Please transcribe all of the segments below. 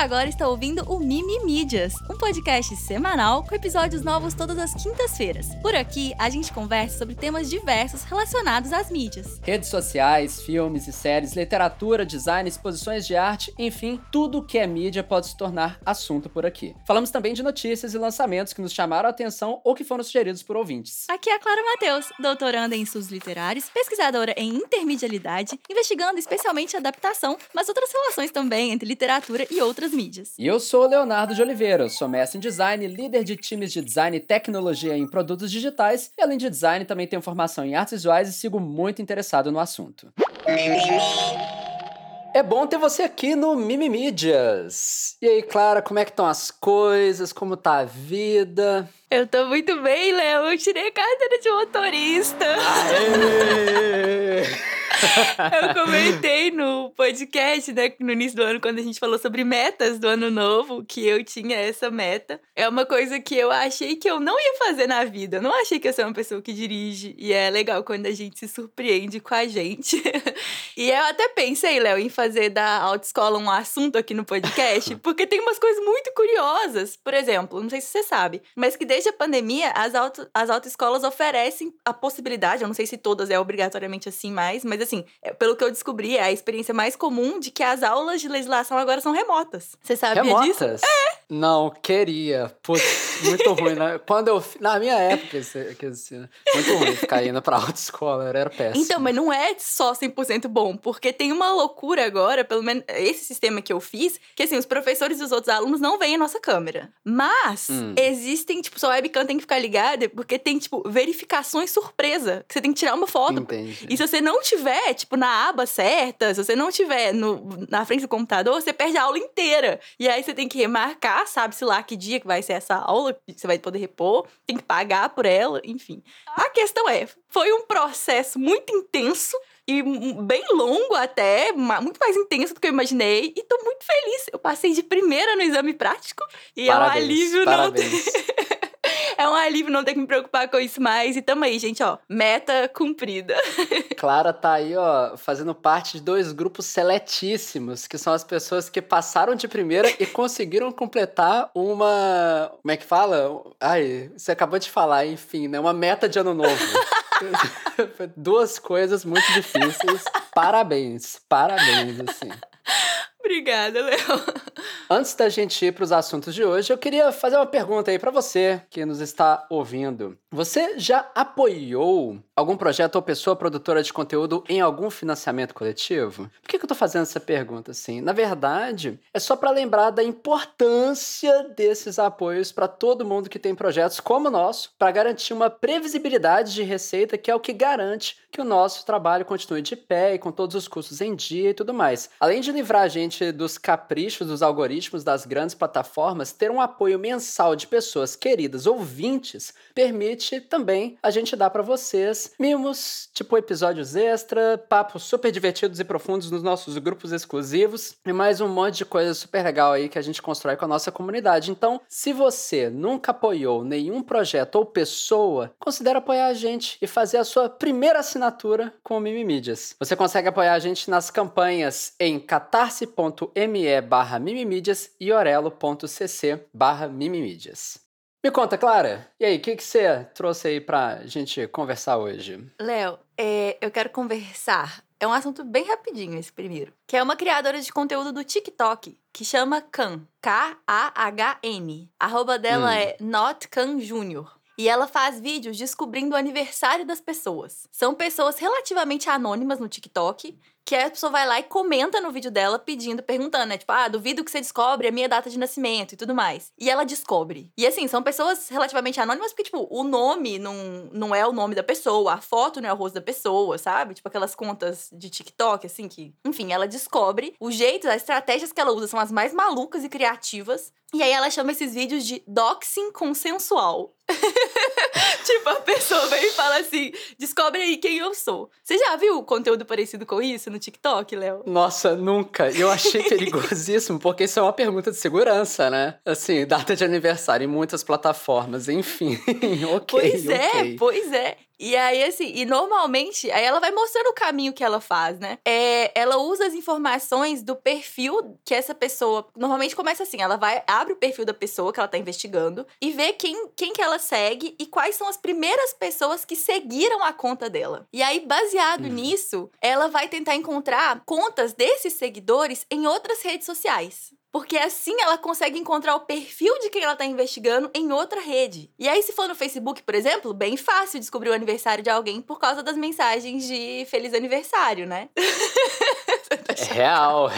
agora está ouvindo o Mimi Mídias, um podcast semanal com episódios novos todas as quintas-feiras. Por aqui, a gente conversa sobre temas diversos relacionados às mídias. Redes sociais, filmes e séries, literatura, design, exposições de arte, enfim, tudo que é mídia pode se tornar assunto por aqui. Falamos também de notícias e lançamentos que nos chamaram a atenção ou que foram sugeridos por ouvintes. Aqui é a Clara Matheus, doutoranda em estudos literários, pesquisadora em intermedialidade, investigando especialmente adaptação, mas outras relações também entre literatura e outras mídias. E eu sou o Leonardo de Oliveira, sou mestre em design, líder de times de design e tecnologia em produtos digitais, e além de design também tenho formação em artes visuais e sigo muito interessado no assunto. É bom ter você aqui no Mimimídias. E aí, Clara, como é que estão as coisas? Como tá a vida? Eu tô muito bem, Léo. Eu tirei a carteira de motorista. Eu comentei no podcast, né, no início do ano, quando a gente falou sobre metas do ano novo, que eu tinha essa meta. É uma coisa que eu achei que eu não ia fazer na vida. Eu não achei que eu sou uma pessoa que dirige. E é legal quando a gente se surpreende com a gente. e eu até pensei, Léo, em fazer da autoescola um assunto aqui no podcast, porque tem umas coisas muito curiosas. Por exemplo, não sei se você sabe, mas que desde a pandemia, as, auto, as autoescolas oferecem a possibilidade, eu não sei se todas é obrigatoriamente assim mais, mas assim, é, pelo que eu descobri, é a experiência mais comum de que as aulas de legislação agora são remotas. Você sabia Remotas? disso? É. Não, queria. Putz, muito ruim, né? Quando eu. Na minha época, assim, muito ruim ficar indo pra autoescola, era, era péssimo. Então, mas não é só 100% bom, porque tem uma loucura agora, pelo menos esse sistema que eu fiz, que assim, os professores e os outros alunos não veem a nossa câmera. Mas Hum. existem, tipo, sua webcam tem que ficar ligada, porque tem, tipo, verificações surpresa, que você tem que tirar uma foto. Entendi. E se você não tiver, tipo, na aba certa, se você não tiver no, na frente do computador, você perde a aula inteira. E aí você tem que remarcar, sabe-se lá que dia que vai ser essa aula, que você vai poder repor, tem que pagar por ela, enfim. A questão é, foi um processo muito intenso e bem longo até, muito mais intenso do que eu imaginei, e tô muito feliz. Eu passei de primeira no exame prático e Parabéns, é um alívio não ter parabéns. é um alívio não ter que me preocupar com isso mais. E tamo aí, gente, ó. Meta cumprida. Clara tá aí, ó, fazendo parte de dois grupos seletíssimos, que são as pessoas que passaram de primeira e conseguiram completar uma. Como é que fala? Ai, você acabou de falar, enfim, né? Uma meta de ano novo. Duas coisas muito difíceis. Parabéns, parabéns, assim. Obrigada, Léo. Antes da gente ir para os assuntos de hoje, eu queria fazer uma pergunta aí para você que nos está ouvindo. Você já apoiou algum projeto ou pessoa produtora de conteúdo em algum financiamento coletivo? Por que, que eu estou fazendo essa pergunta assim? Na verdade, é só para lembrar da importância desses apoios para todo mundo que tem projetos como o nosso, para garantir uma previsibilidade de receita que é o que garante que o nosso trabalho continue de pé e com todos os custos em dia e tudo mais. Além de livrar a gente dos caprichos dos algoritmos das grandes plataformas, ter um apoio mensal de pessoas queridas, ouvintes, permite também a gente dar para vocês mimos, tipo episódios extra, papos super divertidos e profundos nos nossos grupos exclusivos e mais um monte de coisa super legal aí que a gente constrói com a nossa comunidade. Então, se você nunca apoiou nenhum projeto ou pessoa, considere apoiar a gente e fazer a sua primeira assinatura com o Mimimídias. Você consegue apoiar a gente nas campanhas em catarse.me barra mimimídias e orelo.cc barra mimimídias. Me conta, Clara, e aí, o que, que você trouxe aí pra gente conversar hoje? Léo, é, eu quero conversar. É um assunto bem rapidinho esse primeiro. Que é uma criadora de conteúdo do TikTok, que chama Kan. K-A-H-N. A arroba dela Hum. é NotKan Jr. E ela faz vídeos descobrindo o aniversário das pessoas. São pessoas relativamente anônimas no TikTok, que a pessoa vai lá e comenta no vídeo dela pedindo, perguntando, né? Tipo, ah, duvido que você descobre a minha data de nascimento e tudo mais. E ela descobre. E assim, são pessoas relativamente anônimas, porque, tipo, o nome não, não é o nome da pessoa, a foto não é o rosto da pessoa, sabe? Tipo, aquelas contas de TikTok, assim, que. Enfim, ela descobre o jeito, as estratégias que ela usa são as mais malucas e criativas. E aí ela chama esses vídeos de doxing consensual. tipo, a pessoa vem e fala assim: descobre aí quem eu sou. Você já viu conteúdo parecido com isso no TikTok, Léo? Nossa, nunca. E Eu achei perigosíssimo, porque isso é uma pergunta de segurança, né? Assim, data de aniversário em muitas plataformas, enfim. ok, Pois é, ok. pois é. E aí, assim, e normalmente, aí ela vai mostrando o caminho que ela faz, né? É, ela usa as informações do perfil que essa pessoa. Normalmente começa assim: ela vai, abre o perfil da pessoa que ela tá investigando e vê quem, quem que ela segue e quais são as primeiras pessoas que seguiram a conta dela. E aí, baseado Uhum. nisso, ela vai tentar encontrar contas desses seguidores em outras redes sociais. Porque assim ela consegue encontrar o perfil de quem ela tá investigando em outra rede. E aí, se for no Facebook, por exemplo, bem fácil descobrir o aniversário de alguém por causa das mensagens de feliz aniversário, né? É real, é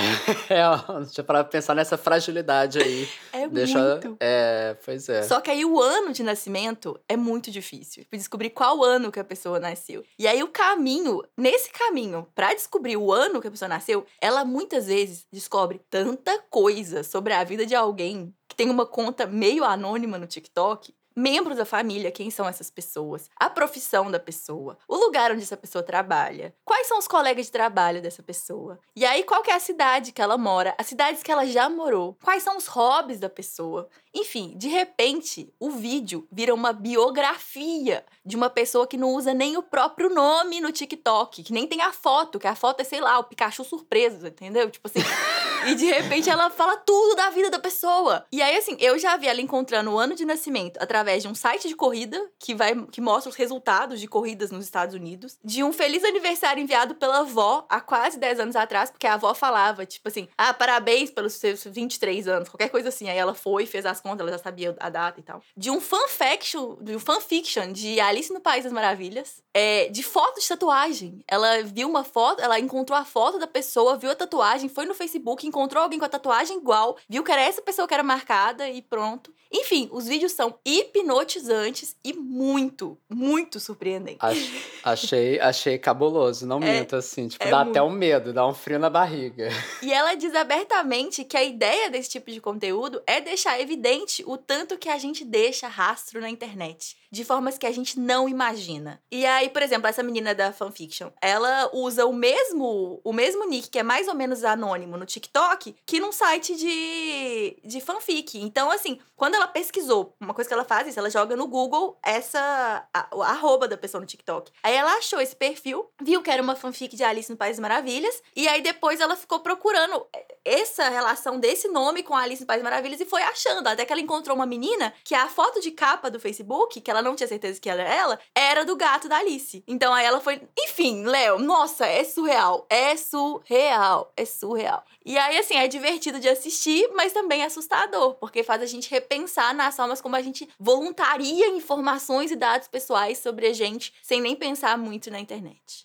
real. Deixa eu pensar nessa fragilidade aí. É Deixa. muito. É, pois é. Só que aí o ano de nascimento é muito difícil. Descobrir qual ano que a pessoa nasceu. E aí o caminho, nesse caminho, pra descobrir o ano que a pessoa nasceu, ela muitas vezes descobre tanta coisa sobre a vida de alguém que tem uma conta meio anônima no TikTok. Membros da família, quem são essas pessoas, a profissão da pessoa, o lugar onde essa pessoa trabalha, quais são os colegas de trabalho dessa pessoa, e aí qual que é a cidade que ela mora, as cidades que ela já morou, quais são os hobbies da pessoa, enfim, de repente, o vídeo vira uma biografia de uma pessoa que não usa nem o próprio nome no TikTok, que nem tem a foto, que a foto é, sei lá, o Pikachu surpreso, entendeu? Tipo assim. e de repente ela fala tudo da vida da pessoa. E aí, assim, eu já vi ela encontrando o ano de nascimento através de um site de corrida que vai que mostra os resultados de corridas nos Estados Unidos, de um feliz aniversário enviado pela avó há quase 10 anos atrás, porque a avó falava, tipo assim, ah, parabéns pelos seus 23 anos, qualquer coisa assim. Aí ela foi, fez as contas, ela já sabia a data e tal. De um fanfiction, de um fanfiction de Alice no País das Maravilhas, é, de foto de tatuagem. Ela viu uma foto, ela encontrou a foto da pessoa, viu a tatuagem, foi no Facebook, encontrou alguém com a tatuagem igual, viu que era essa pessoa que era marcada e pronto. Enfim, os vídeos são hipnotizantes e muito, muito surpreendentes. Ach- achei, achei cabuloso, não É, minto, assim. Tipo, é dá muito. até um medo, dá um frio na barriga. E ela diz abertamente que a ideia desse tipo de conteúdo é deixar evidente o tanto que a gente deixa rastro na internet, de formas que a gente não imagina. E aí, por exemplo, essa menina da fanfiction, ela usa o mesmo o mesmo nick que é mais ou menos anônimo no TikTok, que num site de de fanfic. Então, assim, quando ela pesquisou, uma coisa que ela faz é ela joga no Google essa a, o arroba da pessoa no TikTok. Aí ela achou esse perfil, viu que era uma fanfic de Alice no País das Maravilhas, e aí depois ela ficou procurando essa relação desse nome com a Alice no País Maravilhas e foi achando. Até que ela encontrou uma menina que a foto de capa do Facebook, que ela não tinha certeza que era ela, era do gato da Alice. Então aí ela foi. Enfim, Léo, nossa, é surreal. É surreal. É surreal. E aí, assim, é divertido de assistir, mas também é assustador, porque faz a gente repensar nas formas como a gente voluntaria informações e dados pessoais sobre a gente sem nem pensar muito na internet.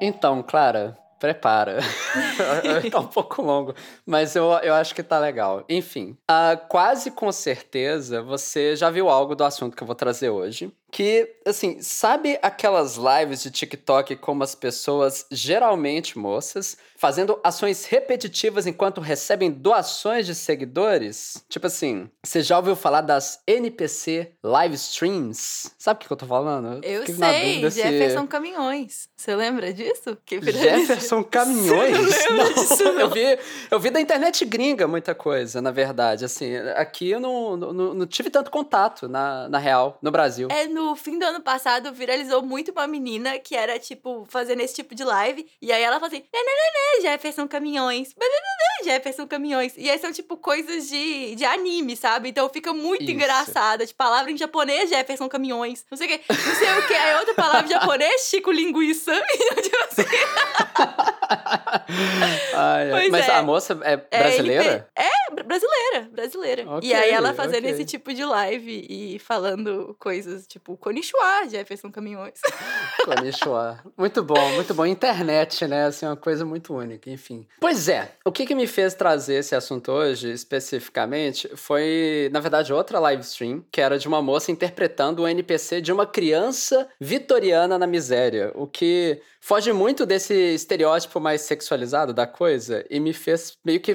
Então, Clara, prepara. tá um pouco longo, mas eu, eu acho que tá legal. Enfim, ah, quase com certeza você já viu algo do assunto que eu vou trazer hoje. Que, assim, sabe aquelas lives de TikTok como as pessoas, geralmente moças, fazendo ações repetitivas enquanto recebem doações de seguidores? Tipo assim, você já ouviu falar das NPC live streams? Sabe o que que eu tô falando? Eu na sei, dúvida se- Jefferson Caminhões. Você lembra disso? Que Jefferson Caminhões? Você não disso, não? eu vi, eu vi da internet gringa muita coisa, na verdade. Assim, aqui eu não, não, não tive tanto contato, na, na real, no Brasil. É, no fim do ano passado, viralizou muito uma menina que era, tipo, fazendo esse tipo de live. E aí ela falou assim, nananana, Jefferson Caminhões, nananana, Jefferson Caminhões. E aí são, tipo, coisas de, de anime, sabe? Então fica muito Isso. engraçada. Tipo, palavra em japonês, Jefferson Caminhões. Não sei o quê. Não sei o quê. Aí outra palavra em japonês, Chico Linguiça. Então, tipo assim, Ai, Mas é. a moça é é brasileira? É, br- brasileira, brasileira. Ok, e aí ela fazendo ok. esse tipo de live e falando coisas tipo Konnichiwa, Jefferson Caminhões. Konnichiwa. Muito bom, muito bom. Internet, né? Assim, uma coisa muito única, enfim. Pois é, o que, que me fez trazer esse assunto hoje, especificamente, foi, na verdade, outra live stream, que era de uma moça interpretando o NPC de uma criança vitoriana na miséria, o que foge muito desse estereótipo mais sexualizado da coisa e me fez meio que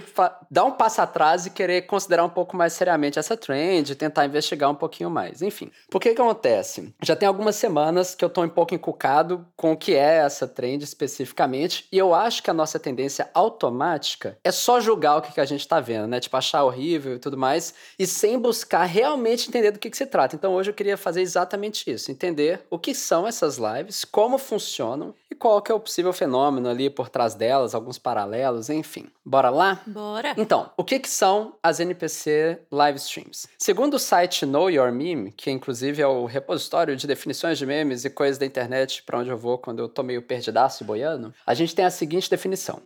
dar um passo atrás base querer considerar um pouco mais seriamente essa trend, tentar investigar um pouquinho mais. Enfim, por que que acontece? Já tem algumas semanas que eu tô um pouco encucado com o que é essa trend especificamente, e eu acho que a nossa tendência automática é só julgar o que, que a gente tá vendo, né? Tipo, achar horrível e tudo mais, e sem buscar realmente entender do que, que se trata. Então hoje eu queria fazer exatamente isso, entender o que são essas lives, como funcionam e qual que é o possível fenômeno ali por trás delas, alguns paralelos, enfim. Bora lá? Bora. Então, o que, que são as NPC live streams? Segundo o site Know Your Meme, que inclusive é o repositório de definições de memes e coisas da internet para onde eu vou quando eu tô meio perdidaço boiando, a gente tem a seguinte definição.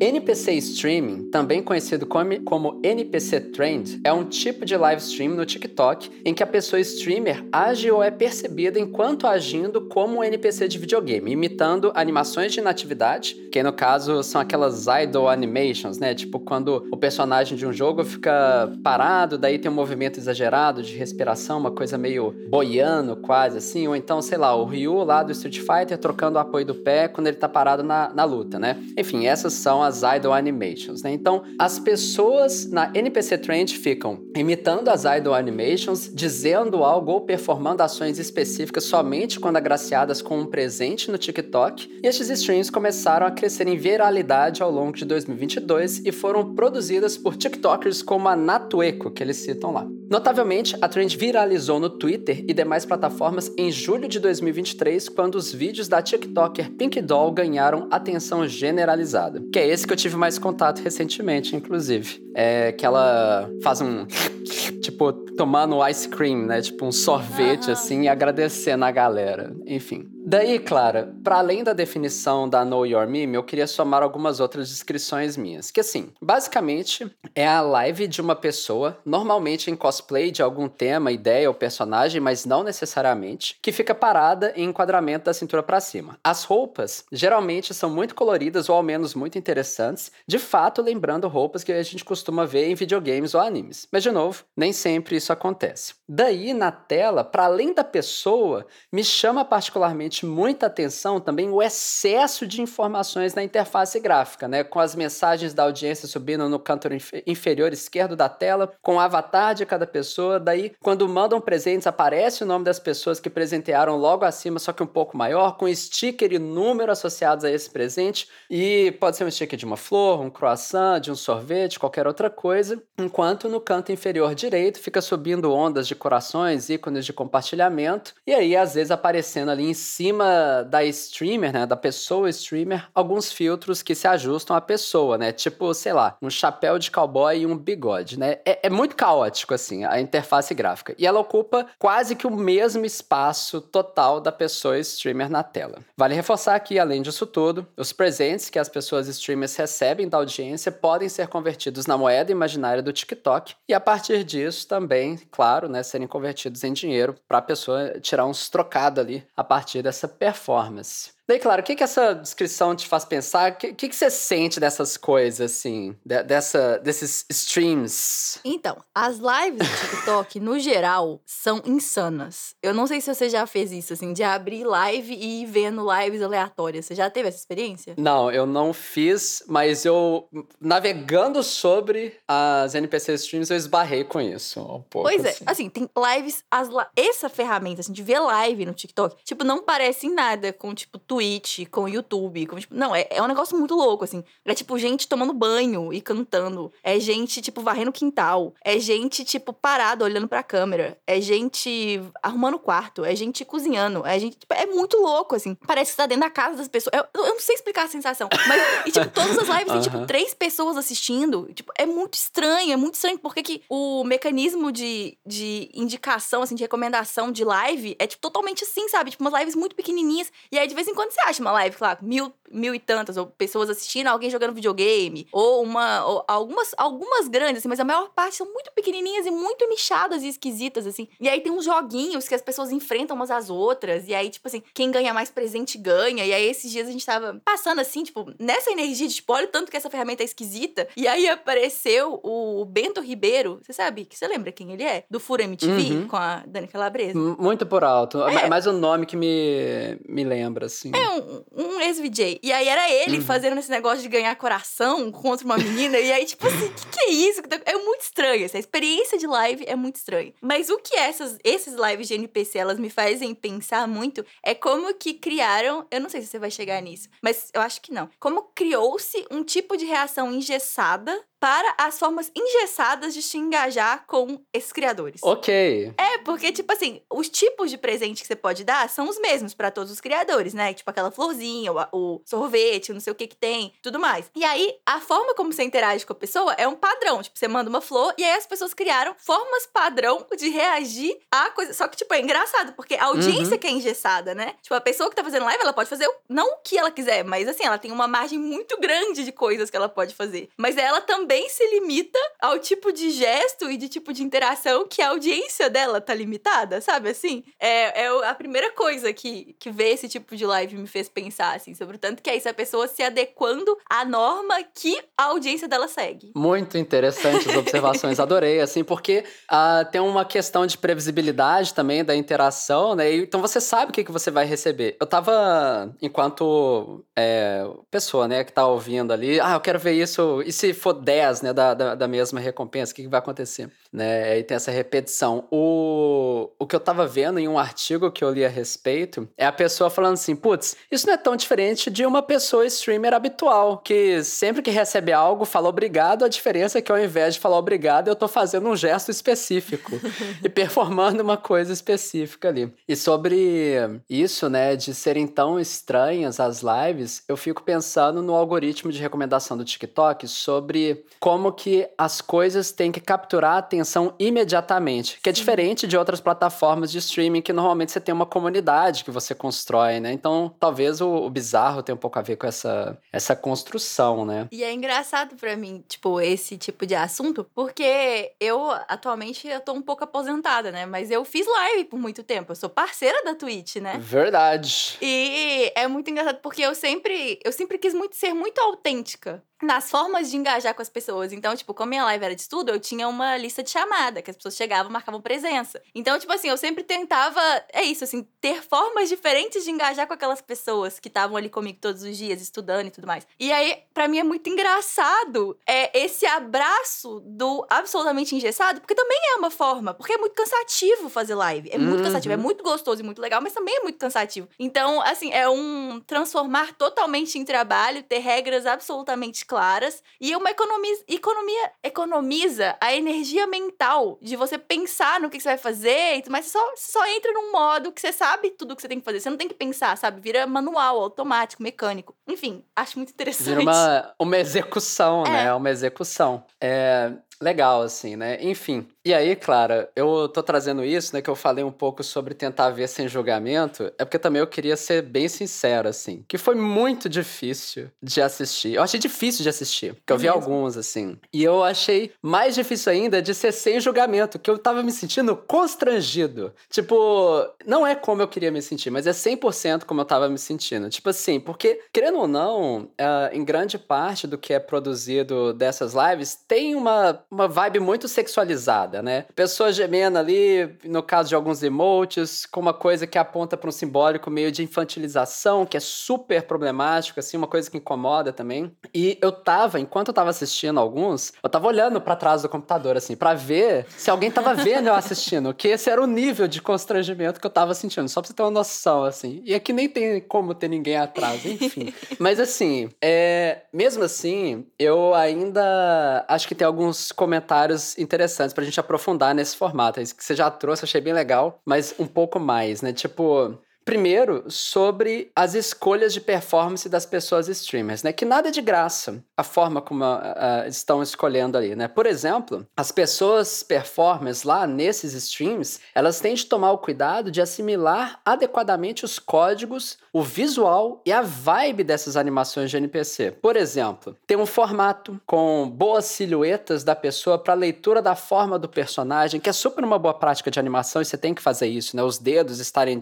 NPC Streaming, também conhecido como, NPC Trend, é um tipo de live stream no TikTok em que a pessoa streamer age ou é percebida enquanto agindo como um NPC de videogame, imitando animações de natividade, que no caso são aquelas idle animations, né? Tipo quando o personagem de um jogo fica parado, daí tem um movimento exagerado de respiração, uma coisa meio boiando quase assim, ou então, sei lá, o Ryu lá do Street Fighter trocando o apoio do pé quando ele tá parado na, na luta, né? Enfim, essas são as as idle animations, né? Então, as pessoas na NPC Trend ficam imitando as idle animations, dizendo algo ou performando ações específicas somente quando agraciadas com um presente no TikTok. E estes streams começaram a crescer em viralidade ao longo de 2022 e foram produzidas por TikTokers como a Natueco, que eles citam lá. Notavelmente, a trend viralizou no Twitter e demais plataformas em julho de 2023, quando os vídeos da TikToker Pink Doll ganharam atenção generalizada, que é esse que eu tive mais contato recentemente, inclusive. É que ela faz um tipo tomando ice cream, né? Tipo um sorvete assim e agradecendo a galera. Enfim. Daí, Clara, para além da definição da Know Your Meme, eu queria somar algumas outras descrições minhas. Que assim, basicamente é a live de uma pessoa, normalmente em cosplay de algum tema, ideia ou personagem, mas não necessariamente, que fica parada em enquadramento da cintura para cima. As roupas geralmente são muito coloridas ou ao menos muito interessantes, de fato lembrando roupas que a gente costuma ver em videogames ou animes. Mas de novo, nem sempre isso acontece. Daí na tela, para além da pessoa, me chama particularmente muita atenção também o excesso de informações na interface gráfica, né? Com as mensagens da audiência subindo no canto inferior esquerdo da tela, com o avatar de cada pessoa. Daí, quando mandam presentes, aparece o nome das pessoas que presentearam logo acima, só que um pouco maior, com sticker e número associados a esse presente. E pode ser um sticker de uma flor, um croissant, de um sorvete, qualquer outra coisa. Enquanto no canto inferior direito fica subindo ondas de corações, ícones de compartilhamento. E aí, às vezes, aparecendo ali em cima cima da streamer, né, da pessoa streamer, alguns filtros que se ajustam à pessoa, né? Tipo, sei lá, um chapéu de cowboy e um bigode, né? É, é muito caótico, assim, a interface gráfica. E ela ocupa quase que o mesmo espaço total da pessoa streamer na tela. Vale reforçar que, além disso tudo, os presentes que as pessoas streamers recebem da audiência podem ser convertidos na moeda imaginária do TikTok e, a partir disso, também, claro, né, serem convertidos em dinheiro para a pessoa tirar uns trocados ali a partir dessa performance. Daí, claro, o que, que essa descrição te faz pensar? O que, que, que você sente dessas coisas, assim? De, dessa, desses streams? Então, as lives do TikTok, no geral, são insanas. Eu não sei se você já fez isso, assim, de abrir live e ir vendo lives aleatórias. Você já teve essa experiência? Não, eu não fiz, mas eu, navegando sobre as NPC streams, eu esbarrei com isso um pouco. Pois é, assim, assim tem lives, as, essa ferramenta, assim, de ver live no TikTok, tipo, não parece em nada com, tipo, Twitter Twitch, com o YouTube. Com, tipo, não, é, é um negócio muito louco, assim. É tipo gente tomando banho e cantando. É gente, tipo, varrendo quintal. É gente, tipo, parado olhando pra câmera. É gente arrumando o quarto. É gente cozinhando. É gente. Tipo, é muito louco, assim. Parece que você tá dentro da casa das pessoas. Eu, eu não sei explicar a sensação. Mas, e, tipo, todas as lives tem, tipo, três pessoas assistindo. Tipo, é muito estranho. É muito estranho porque que o mecanismo de, de indicação, assim, de recomendação de live é, tipo, totalmente assim, sabe? Tipo, umas lives muito pequenininhas. E aí, de vez em quando, quando você acha uma live, claro, mil, mil e tantas, ou pessoas assistindo, alguém jogando videogame, ou uma. Ou algumas, algumas grandes, assim, mas a maior parte são muito pequenininhas e muito nichadas e esquisitas, assim. E aí tem uns joguinhos que as pessoas enfrentam umas às outras, e aí, tipo assim, quem ganha mais presente ganha. E aí esses dias a gente tava passando assim, tipo, nessa energia de tipo, olha tanto que essa ferramenta é esquisita. E aí apareceu o Bento Ribeiro, você sabe? Que você lembra quem ele é? Do Fura MTV, uhum. com a Dani Calabresa. Muito por alto. É. Mas o nome que me, me lembra, assim. Assim. É, um, um ex-VJ. E aí era ele Uhum. fazendo esse negócio de ganhar coração contra uma menina. e aí, tipo assim, o que, que é isso? É muito estranho. Essa experiência de live é muito estranha. Mas o que essas, esses lives de NPC, elas me fazem pensar muito, é como que criaram... Eu não sei se você vai chegar nisso, mas eu acho que não. Como criou-se um tipo de reação engessada para as formas engessadas de se engajar com esses criadores. Ok. É, porque, tipo assim, os tipos de presente que você pode dar são os mesmos pra todos os criadores, né? Tipo aquela florzinha, o, o sorvete, não sei o que que tem, tudo mais. E aí, a forma como você interage com a pessoa é um padrão. Tipo, você manda uma flor e aí as pessoas criaram formas padrão de reagir a coisa. Só que, tipo, é engraçado, porque a audiência Uhum. que é engessada, né? Tipo, a pessoa que tá fazendo live, ela pode fazer não o que ela quiser, mas assim, ela tem uma margem muito grande de coisas que ela pode fazer. Mas ela também se limita ao tipo de gesto e de tipo de interação que a audiência dela tá limitada, sabe assim? É, é a primeira coisa que, que ver esse tipo de live me fez pensar, assim, sobre o tanto que é isso, a pessoa se adequando à norma que a audiência dela segue. Muito interessante as observações, adorei, assim, porque ah, tem uma questão de previsibilidade também da interação, né? Então você sabe o que, que você vai receber. Eu tava, enquanto é, pessoa, né, que tá ouvindo ali, ah, eu quero ver isso, e se for 10, né, da, da, da mesma recompensa, o que, que vai acontecer? Né? E tem essa repetição. O, o que eu tava vendo em um artigo que eu li a respeito é a pessoa falando assim, putz, isso não é tão diferente de uma pessoa streamer habitual, que sempre que recebe algo, fala obrigado, a diferença é que ao invés de falar obrigado, eu tô fazendo um gesto específico e performando uma coisa específica ali. E sobre isso, né, de serem tão estranhas as lives, eu fico pensando no algoritmo de recomendação do TikTok sobre como que as coisas têm que capturar a atenção imediatamente, que é diferente de outras plataformas de streaming que normalmente você tem uma comunidade que você constrói, né? Então, talvez o, o bizarro tenha um pouco a ver com essa, essa construção, né? E é engraçado pra mim, tipo, esse tipo de assunto, porque eu, atualmente, eu tô um pouco aposentada, né? Mas eu fiz live por muito tempo. Eu sou parceira da Twitch, né? Verdade. E é muito engraçado porque eu sempre, eu sempre quis muito ser muito autêntica nas formas de engajar com as pessoas. Então, tipo, como minha live era de estudo, eu tinha uma lista de chamada, que as pessoas chegavam, marcavam presença. Então, tipo assim, eu sempre tentava, é isso, assim, ter formas diferentes de engajar com aquelas pessoas que estavam ali comigo todos os dias, estudando e tudo mais. E aí, pra mim é muito engraçado é esse abraço do absolutamente engessado, porque também é uma forma, porque é muito cansativo fazer live. É muito Uhum. cansativo, é muito gostoso e muito legal, mas também é muito cansativo. Então, assim, é um transformar totalmente em trabalho, ter regras absolutamente claras e uma economia, economia economiza a energia mental de você pensar no que você vai fazer e tudo mais. Você só, você só entra num modo que você sabe tudo que você tem que fazer. Você não tem que pensar, sabe? Vira manual, automático, mecânico. Enfim, acho muito interessante. Vira uma, uma execução, É. né? Uma execução. É legal, assim, né? Enfim. E aí, Clara, eu tô trazendo isso, né? Que eu falei um pouco sobre tentar ver sem julgamento. É porque também eu queria ser bem sincero, assim. Que foi muito difícil de assistir. Eu achei difícil de assistir. Porque eu vi Mesmo. alguns, assim. E eu achei mais difícil ainda de ser sem julgamento. Que eu tava me sentindo constrangido. Tipo, não é como eu queria me sentir, mas é 100% como eu tava me sentindo. Tipo assim, porque, querendo ou não, ah, em grande parte do que é produzido dessas lives, tem uma, uma vibe muito sexualizada, né? Pessoa gemendo ali, no caso de alguns emotes, com uma coisa que aponta para um simbólico meio de infantilização, que é super problemático, assim, uma coisa que incomoda também. E eu tava, enquanto eu tava assistindo alguns, eu tava olhando pra trás do computador, assim, pra ver se alguém tava vendo eu assistindo, que esse era o nível de constrangimento que eu tava sentindo, só pra você ter uma noção, assim. E aqui nem tem como ter ninguém atrás, enfim. Mas assim, é, mesmo assim, eu ainda acho que tem alguns comentários interessantes pra gente aprofundar nesse formato. Isso que você já trouxe, achei bem legal, mas um pouco mais, né? Tipo. Primeiro, sobre as escolhas de performance das pessoas streamers, né? Que nada é de graça, a forma como ah, estão escolhendo ali, né? Por exemplo, as pessoas performers lá nesses streams, elas têm de tomar o cuidado de assimilar adequadamente os códigos, o visual e a vibe dessas animações de NPC. Por exemplo, tem um formato com boas silhuetas da pessoa para leitura da forma do personagem, que é super uma boa prática de animação e você tem que fazer isso, né? Os dedos estarem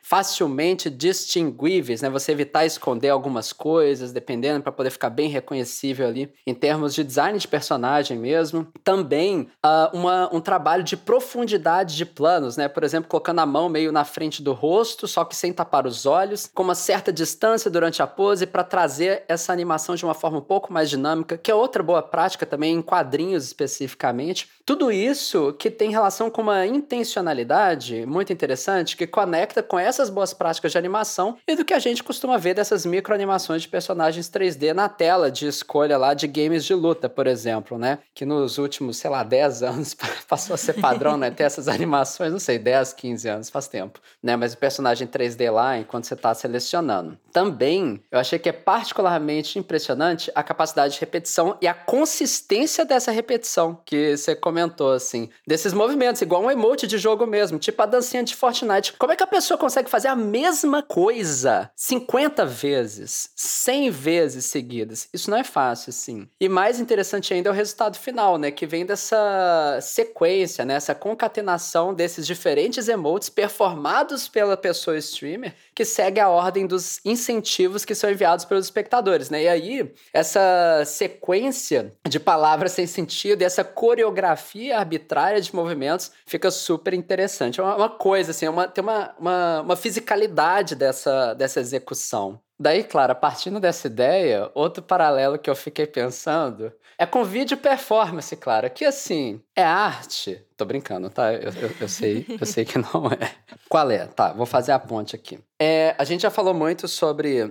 facilmente facilmente distinguíveis, né? Você evitar esconder algumas coisas, dependendo, para poder ficar bem reconhecível ali em termos de design de personagem mesmo. Também uh, uma, um trabalho de profundidade de planos, né? Por exemplo, colocando a mão meio na frente do rosto, só que sem tapar os olhos, com uma certa distância durante a pose para trazer essa animação de uma forma um pouco mais dinâmica, que é outra boa prática também em quadrinhos especificamente. Tudo isso que tem relação com uma intencionalidade muito interessante que conecta com essas boas práticas de animação e do que a gente costuma ver dessas microanimações de personagens 3D na tela de escolha lá de games de luta, por exemplo, né? Que nos últimos, sei lá, 10 anos passou a ser padrão, né? Ter essas animações, não sei, 10, 15 anos, faz tempo, né? Mas o personagem 3D lá enquanto você está selecionando. Também, eu achei que é particularmente impressionante a capacidade de repetição e a consistência dessa repetição que você comentou, assim, desses movimentos, igual um emote de jogo mesmo, tipo a dancinha de Fortnite. Como é que a pessoa consegue fazer a mesma coisa 50 vezes, 100 vezes seguidas? Isso não é fácil, assim. E mais interessante ainda é o resultado final, né? Que vem dessa sequência, né? Essa concatenação desses diferentes emotes performados pela pessoa streamer que segue a ordem dos incentivos que são enviados pelos espectadores, né? E aí, essa sequência de palavras sem sentido e essa coreografia arbitrária de movimentos fica super interessante. É uma, uma coisa, assim, é uma, tem uma, uma, uma fisicalidade dessa, dessa execução. Daí, claro, partindo dessa ideia, outro paralelo que eu fiquei pensando é com vídeo performance, claro, que assim, é arte. Tô brincando, tá? Eu, eu, eu, sei, eu sei que não é. Qual é? Tá, vou fazer a ponte aqui. É, a gente já falou muito sobre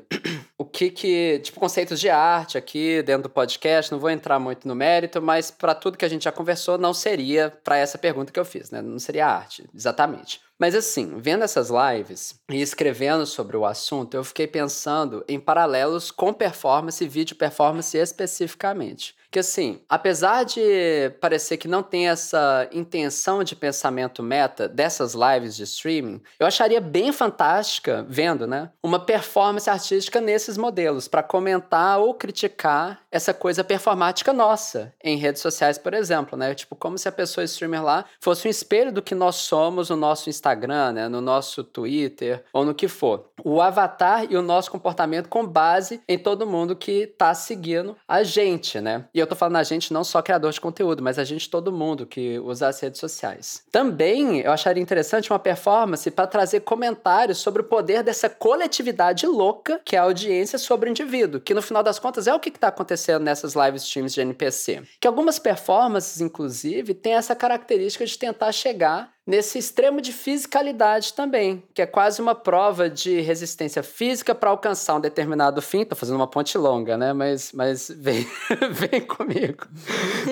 o que que, tipo, conceitos de arte aqui dentro do podcast, não vou entrar muito no mérito, mas para tudo que a gente já conversou, não seria para essa pergunta que eu fiz, né? Não seria arte, exatamente. Mas assim, vendo essas lives e escrevendo sobre o assunto, eu fiquei pensando em paralelos com performance e vídeo performance especificamente. Que assim, apesar de parecer que não tem essa intenção de pensamento meta dessas lives de streaming, eu acharia bem fantástica, vendo, né, uma performance artística nesses modelos para comentar ou criticar essa coisa performática nossa em redes sociais, por exemplo, né? Tipo, como se a pessoa streamer lá fosse um espelho do que nós somos no nosso Instagram, né, no nosso Twitter ou no que for. O avatar e o nosso comportamento com base em todo mundo que tá seguindo a gente, né? E eu tô falando a gente não só criador de conteúdo, mas a gente todo mundo que usa as redes sociais. Também eu acharia interessante uma performance para trazer comentários sobre o poder dessa coletividade louca que é a audiência sobre o indivíduo, que no final das contas é o que está acontecendo nessas live streams de NPC. Que algumas performances, inclusive, têm essa característica de tentar chegar nesse extremo de fisicalidade também, que é quase uma prova de resistência física para alcançar um determinado fim. Tô fazendo uma ponte longa, né? Mas, mas vem, vem comigo.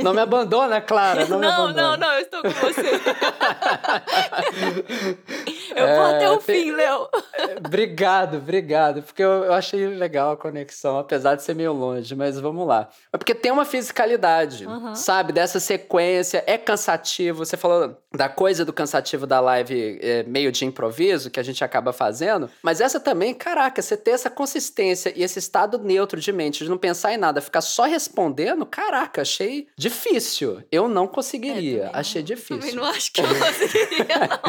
Não me abandona, Clara. Não, não, não, não, eu estou com você. eu é, vou até o tem... fim, Léo. obrigado, obrigado. Porque eu, eu achei legal a conexão, apesar de ser meio longe, mas vamos lá. É porque tem uma fisicalidade, uhum. sabe? Dessa sequência, é cansativo. Você falou da coisa do cansativo da live é, meio de improviso que a gente acaba fazendo, mas essa também, caraca, você ter essa consistência e esse estado neutro de mente, de não pensar em nada, ficar só respondendo, caraca, achei difícil. Eu não conseguiria, é, achei difícil. Também não acho que eu conseguiria,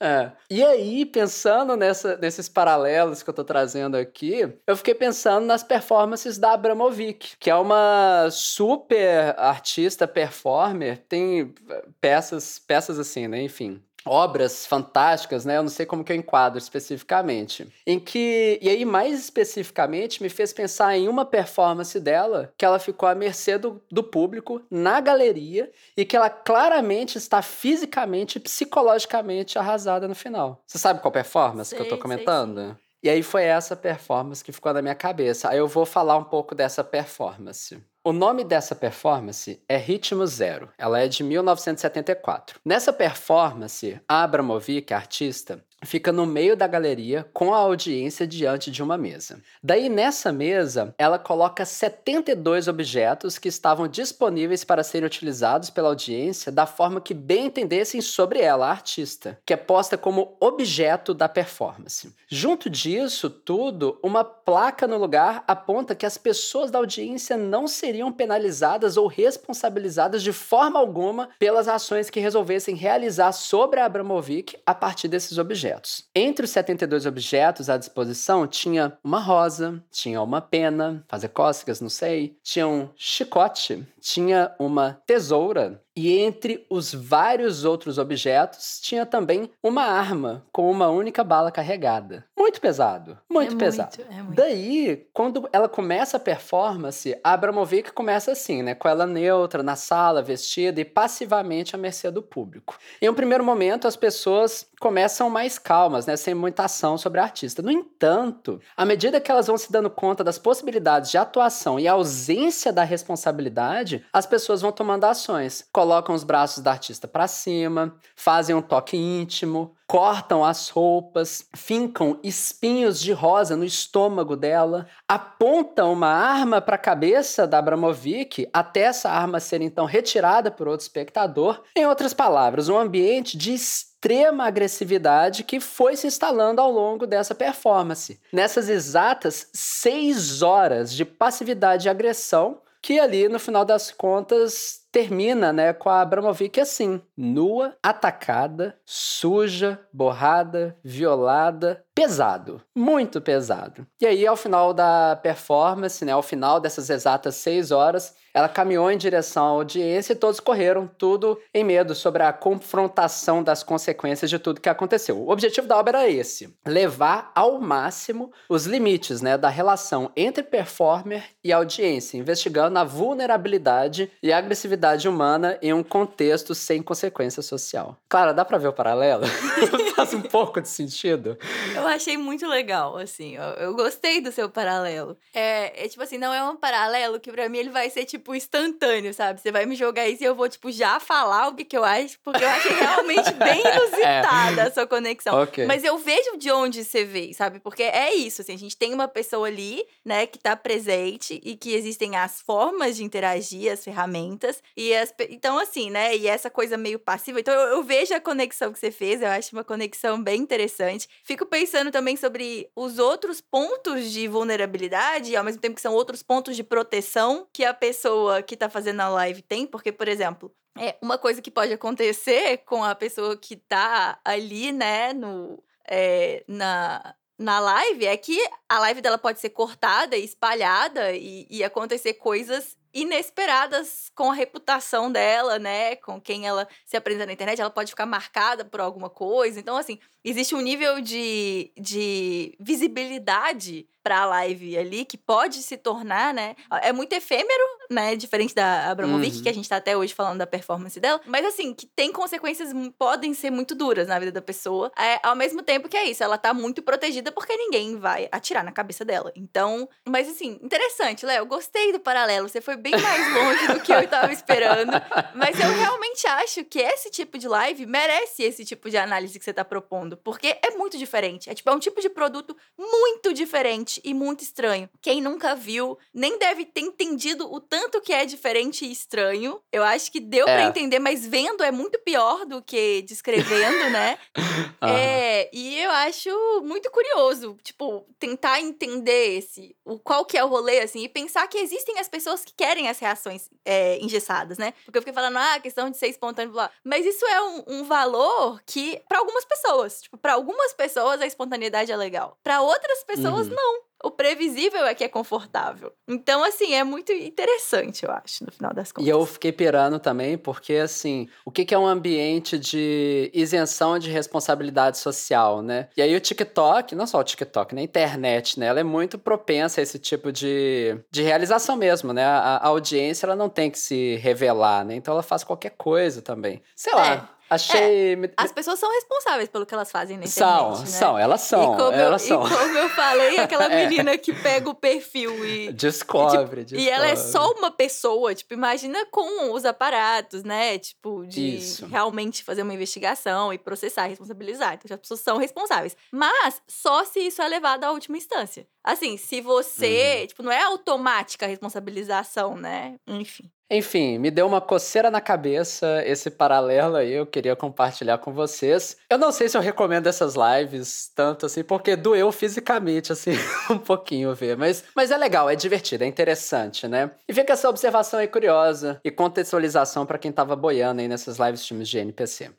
não. é. E aí, pensando nessa, nesses paralelos que eu tô trazendo aqui, eu fiquei pensando nas performances da Abramovic, que é uma super artista performer, tem peças, peças assim, né? Enfim, obras fantásticas, né? Eu não sei como que eu enquadro especificamente. Em que, e aí mais especificamente, me fez pensar em uma performance dela que ela ficou à mercê do, do público na galeria e que ela claramente está fisicamente e psicologicamente arrasada no final. Você sabe qual performance sei, que eu tô comentando? E aí foi essa performance que ficou na minha cabeça. Aí eu vou falar um pouco dessa performance. O nome dessa performance é Ritmo Zero. Ela é de 1974. Nessa performance, Abramovic, artista, fica no meio da galeria com a audiência diante de uma mesa. Daí nessa mesa, ela coloca 72 objetos que estavam disponíveis para serem utilizados pela audiência da forma que bem entendessem sobre ela, a artista, que é posta como objeto da performance. Junto disso tudo, uma placa no lugar aponta que as pessoas da audiência não seriam penalizadas ou responsabilizadas de forma alguma pelas ações que resolvessem realizar sobre a Abramovic a partir desses objetos objetos. Entre os 72 objetos à disposição, tinha uma rosa, tinha uma pena, fazer cócegas, não sei, tinha um chicote, tinha uma tesoura, e entre os vários outros objetos, tinha também uma arma com uma única bala carregada. Muito pesado, muito É pesado. muito, é muito. Daí, quando ela começa a performance, a Abramovic começa assim, né? Com ela neutra, na sala, vestida e passivamente à mercê do público. Em um primeiro momento, as pessoas começam mais calmas, né? Sem muita ação sobre a artista. No entanto, à medida que elas vão se dando conta das possibilidades de atuação e ausência da responsabilidade, as pessoas vão tomando ações. Colocam os braços da artista para cima, fazem um toque íntimo, cortam as roupas, fincam espinhos de rosa no estômago dela, apontam uma arma para a cabeça da Abramovic até essa arma ser então retirada por outro espectador. Em outras palavras, um ambiente de extrema agressividade que foi se instalando ao longo dessa performance. Nessas exatas seis horas de passividade e agressão, que ali, no final das contas, termina né, com a Abramovic assim, nua, atacada, suja, borrada, violada, pesado, muito pesado. E aí, ao final da performance, né, ao final dessas exatas seis horas, ela caminhou em direção à audiência e todos correram, tudo em medo sobre a confrontação das consequências de tudo que aconteceu. O objetivo da obra era esse: levar ao máximo os limites né, da relação entre performer e audiência, investigando a vulnerabilidade e a agressividade humana em um contexto sem consequência social. Clara, dá pra ver o paralelo? Faz um pouco de sentido. Eu achei muito legal, assim. Eu, eu gostei do seu paralelo. É, é tipo assim, não é um paralelo que pra mim ele vai ser, tipo, instantâneo, sabe? Você vai me jogar isso e eu vou, tipo, já falar o que, que eu acho, porque eu achei realmente bem inusitada a sua conexão. Ok. Mas eu vejo de onde você veio, sabe? Porque é isso, assim, a gente tem uma pessoa ali, né, que tá presente e que existem as formas de interagir, as ferramentas. E as, então, assim, né? E essa coisa meio passiva. Então, eu, eu vejo a conexão que você fez, eu acho uma conexão bem interessante. Fico pensando também sobre os outros pontos de vulnerabilidade, ao mesmo tempo que são outros pontos de proteção que a pessoa que tá fazendo a live tem, porque, por exemplo. É, uma coisa que pode acontecer com a pessoa que tá ali, né, no, é, na, na live é que a live dela pode ser cortada e espalhada e, e acontecer coisas inesperadas com a reputação dela, né? Com quem ela se apresenta na internet, ela pode ficar marcada por alguma coisa. Então, assim, existe um nível de, de visibilidade pra live ali que pode se tornar, né? É muito efêmero, né? Diferente da Abramovic, Uhum. que a gente tá até hoje falando da performance dela. Mas assim, que tem consequências, podem ser muito duras na vida da pessoa. É, ao mesmo tempo que é isso, ela tá muito protegida porque ninguém vai atirar na cabeça dela. Então, mas assim, interessante, Léo. Gostei do paralelo. Você foi bem mais longe do que eu tava esperando. Mas eu realmente acho que esse tipo de live merece esse tipo de análise que você tá propondo. Porque é muito diferente. É tipo, é um tipo de produto muito diferente e muito estranho. Quem nunca viu, nem deve ter entendido o tanto que é diferente e estranho. Eu acho que deu pra É. entender, mas vendo é muito pior do que descrevendo, né? Aham. É, e eu acho muito curioso, tipo, tentar entender esse, o qual que é o rolê, assim, e pensar que existem as pessoas que querem as reações é, engessadas, né? Porque eu fiquei falando, ah, questão de ser espontâneo, blá. Mas isso é um, um valor que, pra algumas pessoas, tipo, pra algumas pessoas a espontaneidade é legal. Pra outras pessoas, Uhum. não. O previsível é que é confortável. Então, assim, é muito interessante, eu acho, no final das contas. E eu fiquei pirando também, porque assim, o que é um ambiente de isenção de responsabilidade social, né? E aí o TikTok, não só o TikTok, né? A internet, né? Ela é muito propensa a esse tipo de, de realização mesmo, né? A, a audiência, ela não tem que se revelar, né? Então ela faz qualquer coisa também. Sei lá, achei... me- As pessoas são responsáveis pelo que elas fazem na internet, São, né? são, elas são, e como, elas eu, são. e como eu falei, aquela É. menina que pega o perfil e. Descobre, descobre. E ela é só uma pessoa, tipo, imagina com os aparatos, né? Tipo, de Isso. realmente fazer uma investigação e processar, responsabilizar. Então, as pessoas são responsáveis. Mas só se isso é levado à última instância. Assim, se você. Uhum. Tipo, não é automática a responsabilização, né? Enfim. Enfim, me deu uma coceira na cabeça esse paralelo aí, eu queria compartilhar com vocês. Eu não sei se eu recomendo essas lives tanto assim, porque doeu fisicamente, assim, um pouquinho ver. Mas, mas é legal, é divertido, é interessante, né? E fica essa observação aí curiosa e contextualização pra quem tava boiando aí nessas lives times de NPC.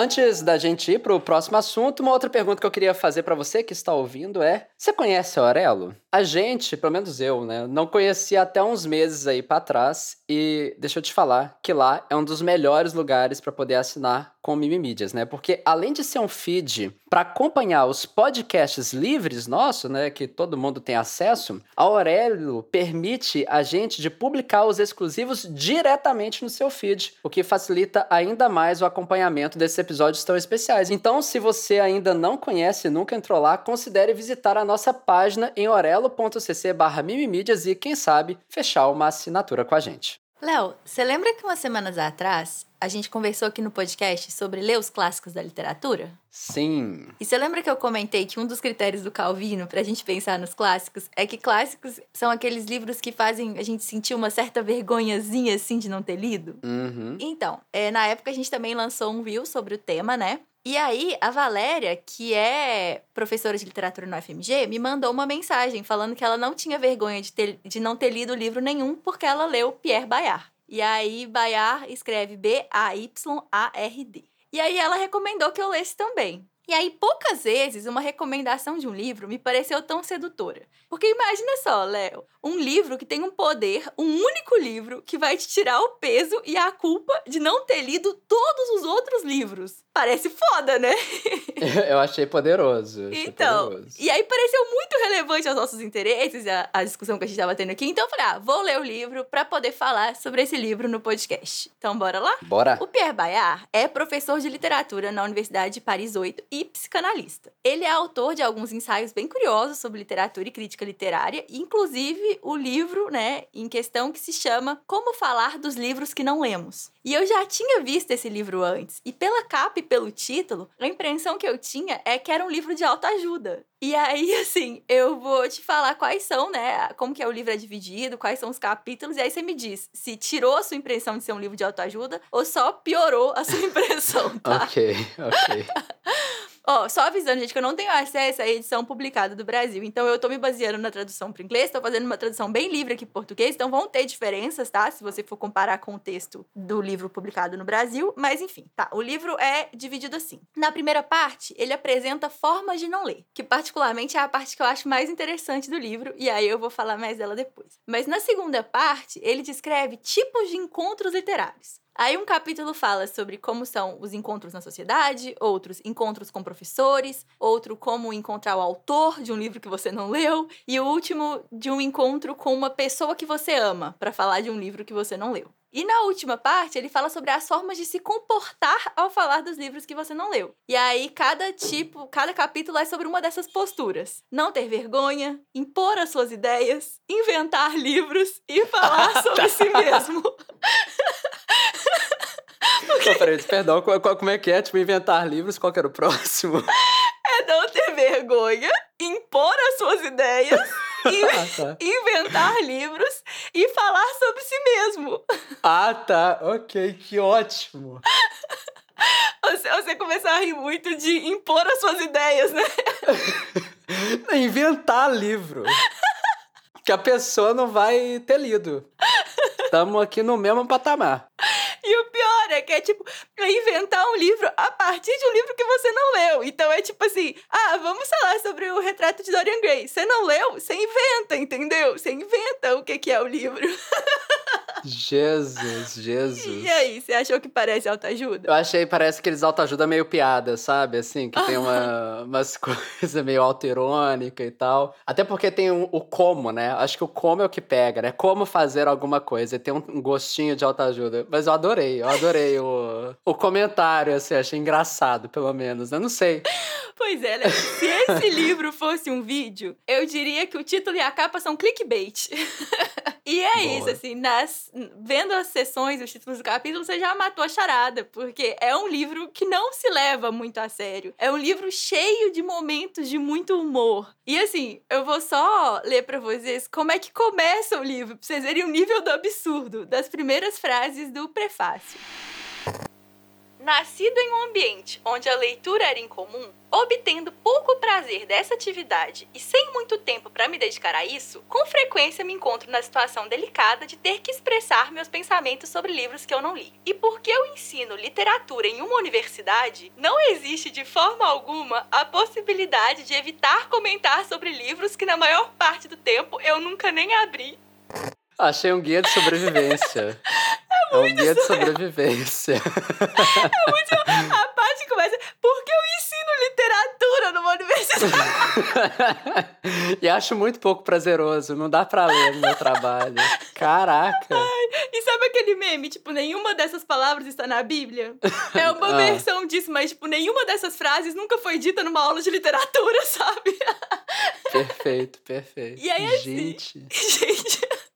Antes da gente ir pro próximo assunto, uma outra pergunta que eu queria fazer para você que está ouvindo é: você conhece a Aurelo? A gente, pelo menos eu, né, não conhecia até uns meses aí para trás e deixa eu te falar que lá é um dos melhores lugares para poder assinar com o Mimimídias, né? Porque além de ser um feed para acompanhar os podcasts livres nossos, né, que todo mundo tem acesso, a Aurelo permite a gente de publicar os exclusivos diretamente no seu feed, o que facilita ainda mais o acompanhamento desses episódios tão especiais. Então, se você ainda não conhece e nunca entrou lá, considere visitar a nossa página em orelo.cc/mimimídias e quem sabe fechar uma assinatura com a gente. Léo, você lembra que umas semanas atrás a gente conversou aqui no podcast sobre ler os clássicos da literatura? Sim. E você lembra que eu comentei que um dos critérios do Calvino para a gente pensar nos clássicos é que clássicos são aqueles livros que fazem a gente sentir uma certa vergonhazinha assim de não ter lido? Uhum. Então, é, na época a gente também lançou um reel sobre o tema, né? E aí, a Valéria, que é professora de literatura no FMG, me mandou uma mensagem falando que ela não tinha vergonha de, ter, de não ter lido livro nenhum porque ela leu Pierre Bayard. E aí, Bayard escreve B-A-Y-A-R-D. E aí, ela recomendou que eu lesse também. E aí, poucas vezes, uma recomendação de um livro me pareceu tão sedutora. Porque imagina só, Léo, um livro que tem um poder, um único livro, que vai te tirar o peso e a culpa de não ter lido todos os outros livros. Parece foda, né? Eu achei poderoso. Achei então, poderoso. e aí pareceu muito relevante aos nossos interesses, a, a discussão que a gente estava tendo aqui. Então eu falei, ah, vou ler o livro para poder falar sobre esse livro no podcast. Então bora lá? Bora. O Pierre Bayard é professor de literatura na Universidade de Paris 8 e psicanalista. Ele é autor de alguns ensaios bem curiosos sobre literatura e crítica literária, inclusive o livro, né, em questão que se chama Como Falar dos Livros que Não Lemos. E eu já tinha visto esse livro antes, e pela capa e pelo título, a impressão que eu tinha é que era um livro de autoajuda. E aí, assim, eu vou te falar quais são, né? Como que é o livro é dividido, quais são os capítulos, e aí você me diz se tirou a sua impressão de ser um livro de autoajuda ou só piorou a sua impressão, tá? Ok, ok. Ó, só avisando, gente, que eu não tenho acesso à edição publicada do Brasil. Então eu tô me baseando na tradução para inglês, tô fazendo uma tradução bem livre aqui em português, então vão ter diferenças, tá? Se você for comparar com o texto do livro publicado no Brasil, mas enfim, tá. O livro é dividido assim. Na primeira parte, ele apresenta formas de não ler, que particularmente é a parte que eu acho mais interessante do livro, e aí eu vou falar mais dela depois. Mas na segunda parte, ele descreve tipos de encontros literários. Aí um capítulo fala sobre como são os encontros na sociedade, outros encontros com professores, outro como encontrar o autor de um livro que você não leu, e o último de um encontro com uma pessoa que você ama, para falar de um livro que você não leu. E na última parte, ele fala sobre as formas de se comportar ao falar dos livros que você não leu. E aí, cada tipo, cada capítulo é sobre uma dessas posturas: não ter vergonha, impor as suas ideias, inventar livros e falar sobre si mesmo. Não, peraí, perdão, como é que é? Tipo, inventar livros, qual que era o próximo? É não ter vergonha, impor as suas ideias, ah, tá. inventar livros e falar sobre si mesmo. Ah, tá. Ok, que ótimo. Você, você começar a rir muito de impor as suas ideias, né? Inventar livro. Que a pessoa não vai ter lido. Estamos aqui no mesmo patamar. É tipo inventar um livro a partir de um livro que você não leu. Então é tipo assim: ah, vamos falar sobre o retrato de Dorian Gray. Você não leu? Você inventa, entendeu? Você inventa o que, que é o livro. Jesus, Jesus. E aí, você achou que parece autoajuda? Eu achei, parece aqueles autoajuda meio piada, sabe? Assim, que tem uma, umas coisas meio alterônica e tal. Até porque tem um- o como, né? Acho que o como é o que pega, né? Como fazer alguma coisa. E tem um, um gostinho de autoajuda. Mas eu adorei, eu adorei o, o comentário, assim, achei engraçado, pelo menos. Eu não sei. Pois é, né? se esse livro fosse um vídeo, eu diria que o título e a capa são clickbait. e é Boa. isso, assim, nas, vendo as sessões, os títulos do capítulo, você já matou a charada, porque é um livro que não se leva muito a sério. É um livro cheio de momentos de muito humor. E assim, eu vou só ler pra vocês como é que começa o livro, pra vocês verem o nível do absurdo das primeiras frases do prefácio. Nascido em um ambiente onde a leitura era incomum, obtendo pouco prazer dessa atividade e sem muito tempo para me dedicar a isso, com frequência me encontro na situação delicada de ter que expressar meus pensamentos sobre livros que eu não li. E porque eu ensino literatura em uma universidade, não existe de forma alguma a possibilidade de evitar comentar sobre livros que na maior parte do tempo eu nunca nem abri. Achei um guia de sobrevivência. É, é um guia de sobrevivência. É muito. A parte começa. Porque eu ensino literatura numa universidade. e acho muito pouco prazeroso. Não dá pra ler no meu trabalho. Caraca. Ai, e sabe aquele meme? Tipo, nenhuma dessas palavras está na Bíblia? É uma ah. versão disso, mas, tipo, nenhuma dessas frases nunca foi dita numa aula de literatura, sabe? Perfeito, perfeito. E aí, assim, gente.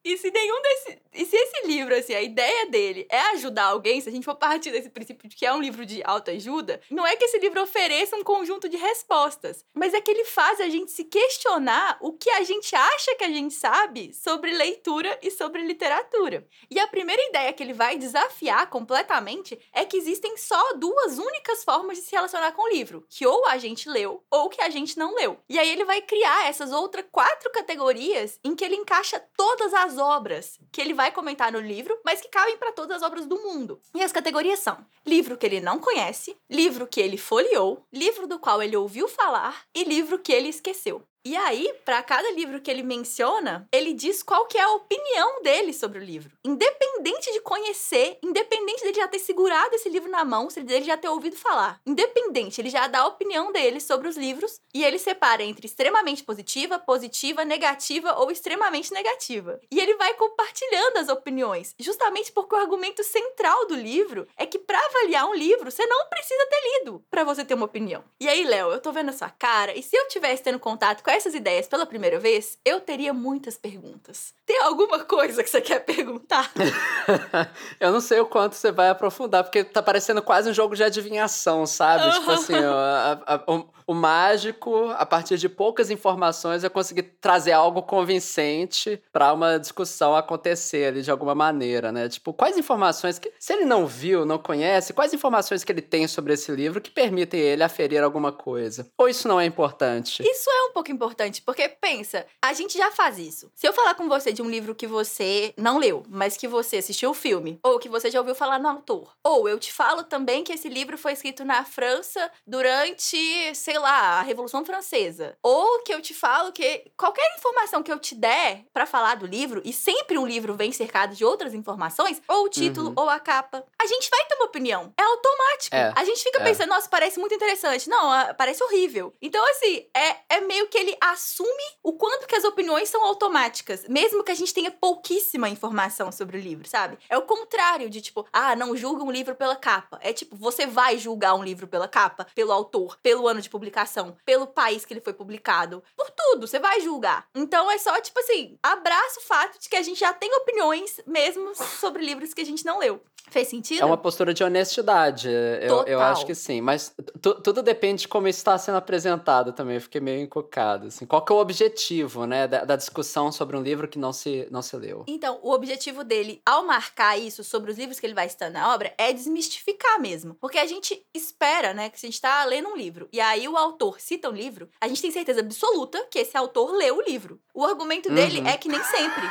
E se nenhum desse. E se esse livro, assim, a ideia dele é ajudar alguém, se a gente for partir desse princípio de que é um livro de autoajuda, não é que esse livro ofereça um conjunto de respostas, mas é que ele faz a gente se questionar o que a gente acha que a gente sabe sobre leitura e sobre literatura. E a primeira ideia que ele vai desafiar completamente é que existem só duas únicas formas de se relacionar com o livro: que ou a gente leu ou que a gente não leu. E aí ele vai criar essas outras quatro categorias em que ele encaixa todas as as obras que ele vai comentar no livro, mas que cabem para todas as obras do mundo. E as categorias são: livro que ele não conhece, livro que ele folheou, livro do qual ele ouviu falar e livro que ele esqueceu. E aí, para cada livro que ele menciona, ele diz qual que é a opinião dele sobre o livro. Independente de conhecer, independente dele já ter segurado esse livro na mão, se ele já ter ouvido falar. Independente, ele já dá a opinião dele sobre os livros e ele separa entre extremamente positiva, positiva, negativa ou extremamente negativa. E ele vai compartilhando as opiniões, justamente porque o argumento central do livro é que para avaliar um livro, você não precisa ter lido para você ter uma opinião. E aí, Léo, eu tô vendo a sua cara, e se eu tivesse tendo contato com essas ideias pela primeira vez, eu teria muitas perguntas. Tem alguma coisa que você quer perguntar? eu não sei o quanto você vai aprofundar, porque tá parecendo quase um jogo de adivinhação, sabe? Uhum. Tipo assim, a, a, o, o, mágico, a partir de poucas informações, eu conseguir trazer algo convincente para uma discussão acontecer ali de alguma maneira, né? Tipo, quais informações que, se ele não viu, não conhece, quais informações que ele tem sobre esse livro que permitem ele aferir alguma coisa? Ou isso não é importante? Isso é um pouco importante importante, porque pensa, a gente já faz isso. Se eu falar com você de um livro que você não leu, mas que você assistiu o filme, ou que você já ouviu falar no autor, ou eu te falo também que esse livro foi escrito na França durante, sei lá, a Revolução Francesa, ou que eu te falo que qualquer informação que eu te der para falar do livro, e sempre um livro vem cercado de outras informações, ou o título, uhum. ou a capa, a gente vai ter uma opinião. É automático. É, a gente fica é. pensando, nossa, parece muito interessante. Não, parece horrível. Então, assim, é, é meio que ele ele assume o quanto que as opiniões são automáticas, mesmo que a gente tenha pouquíssima informação sobre o livro, sabe? É o contrário de tipo, ah, não julga um livro pela capa. É tipo, você vai julgar um livro pela capa, pelo autor, pelo ano de publicação, pelo país que ele foi publicado, por tudo, você vai julgar. Então é só tipo assim, abraça o fato de que a gente já tem opiniões mesmo sobre livros que a gente não leu. Fez sentido? É uma postura de honestidade. Eu, eu acho que sim. Mas tudo depende de como está sendo apresentado também. Eu fiquei meio encucado. Assim. Qual que é o objetivo, né, da, da, discussão sobre um livro que não se, não se leu? Então, o objetivo dele, ao marcar isso sobre os livros que ele vai estando na obra, é desmistificar mesmo. Porque a gente espera, né, que se a gente está lendo um livro e aí o autor cita um livro, a gente tem certeza absoluta que esse autor leu o livro. O argumento uhum. dele é que nem sempre.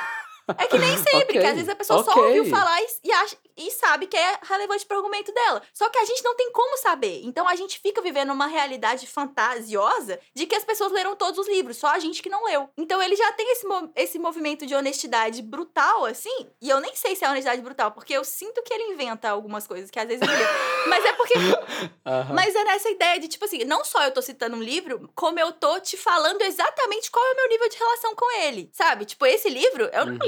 É que nem sempre, okay. que às vezes a pessoa okay. só ouviu falar e, e, acha, e sabe que é relevante pro argumento dela. Só que a gente não tem como saber. Então a gente fica vivendo uma realidade fantasiosa de que as pessoas leram todos os livros, só a gente que não leu. Então ele já tem esse, esse movimento de honestidade brutal, assim, e eu nem sei se é honestidade brutal, porque eu sinto que ele inventa algumas coisas que às vezes ele Mas é porque. Uhum. Mas é nessa ideia de, tipo assim, não só eu tô citando um livro, como eu tô te falando exatamente qual é o meu nível de relação com ele. Sabe? Tipo, esse livro eu não uhum.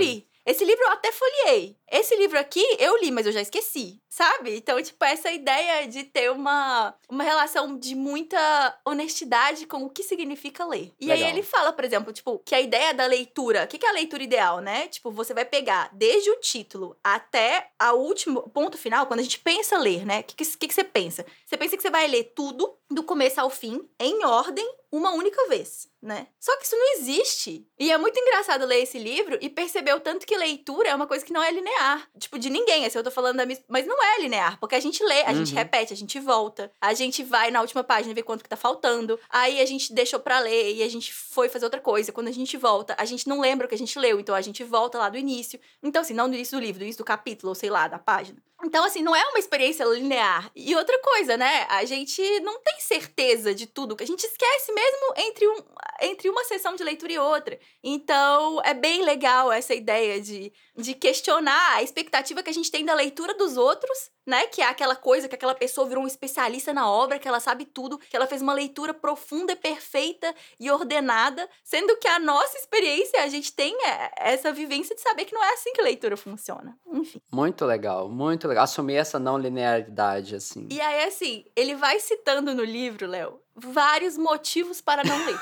Esse livro eu até folhei. Esse livro aqui eu li, mas eu já esqueci, sabe? Então, tipo, essa ideia de ter uma, uma relação de muita honestidade com o que significa ler. E Legal. aí ele fala, por exemplo, tipo, que a ideia da leitura, o que, que é a leitura ideal, né? Tipo, você vai pegar desde o título até o último ponto final, quando a gente pensa ler, né? O que, que, que você pensa? Você pensa que você vai ler tudo, do começo ao fim, em ordem, uma única vez, né? Só que isso não existe. E é muito engraçado ler esse livro e perceber o tanto que leitura é uma coisa que não é linear. Tipo, de ninguém. Assim, eu tô falando da minha... Mas não é linear, porque a gente lê, a uhum. gente repete, a gente volta. A gente vai na última página ver quanto que tá faltando. Aí a gente deixou pra ler e a gente foi fazer outra coisa. Quando a gente volta, a gente não lembra o que a gente leu, então a gente volta lá do início. Então, assim, não do início do livro, do início do capítulo, ou sei lá, da página. Então, assim, não é uma experiência linear. E outra coisa, né? A gente não tem certeza de tudo, que a gente esquece mesmo entre, um, entre uma sessão de leitura e outra. Então, é bem legal essa ideia de, de questionar a expectativa que a gente tem da leitura dos outros né? Que é aquela coisa que aquela pessoa virou um especialista na obra, que ela sabe tudo, que ela fez uma leitura profunda, perfeita e ordenada, sendo que a nossa experiência, a gente tem é, essa vivência de saber que não é assim que a leitura funciona. Enfim. Muito legal, muito legal. Assumir essa não linearidade, assim. E aí, assim, ele vai citando no livro, Léo, vários motivos para não ler.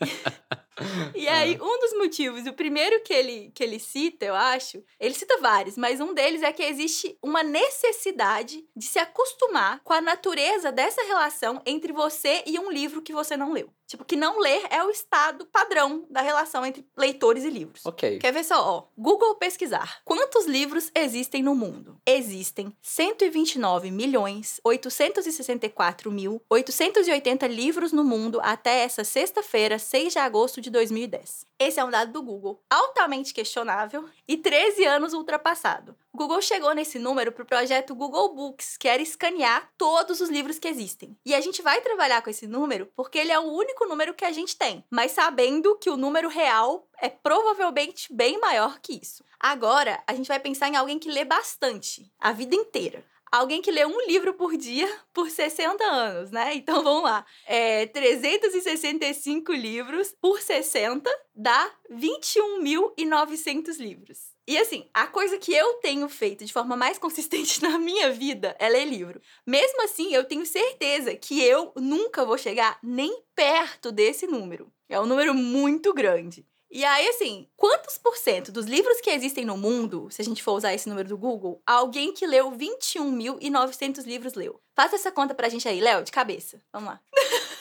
E aí, um dos motivos, o primeiro que ele, que ele cita, eu acho, ele cita vários, mas um deles é que existe uma necessidade de se acostumar com a natureza dessa relação entre você e um livro que você não leu. Tipo, que não ler é o estado padrão da relação entre leitores e livros. Ok. Quer ver só, ó. Google pesquisar. Quantos livros existem no mundo? Existem 129 milhões 864 mil 880 livros no mundo até essa sexta-feira, 6 de agosto de 2010. Esse é um dado do Google, altamente questionável e 13 anos ultrapassado. O Google chegou nesse número para o projeto Google Books, que era escanear todos os livros que existem. E a gente vai trabalhar com esse número porque ele é o único número que a gente tem, mas sabendo que o número real é provavelmente bem maior que isso. Agora, a gente vai pensar em alguém que lê bastante, a vida inteira alguém que lê um livro por dia por 60 anos, né? Então vamos lá. É, 365 livros por 60 dá 21.900 livros. E assim, a coisa que eu tenho feito de forma mais consistente na minha vida é ler livro. Mesmo assim, eu tenho certeza que eu nunca vou chegar nem perto desse número. É um número muito grande. E aí, assim, quantos por cento dos livros que existem no mundo, se a gente for usar esse número do Google, alguém que leu 21.900 livros leu? Faça essa conta pra gente aí, Léo, de cabeça. Vamos lá.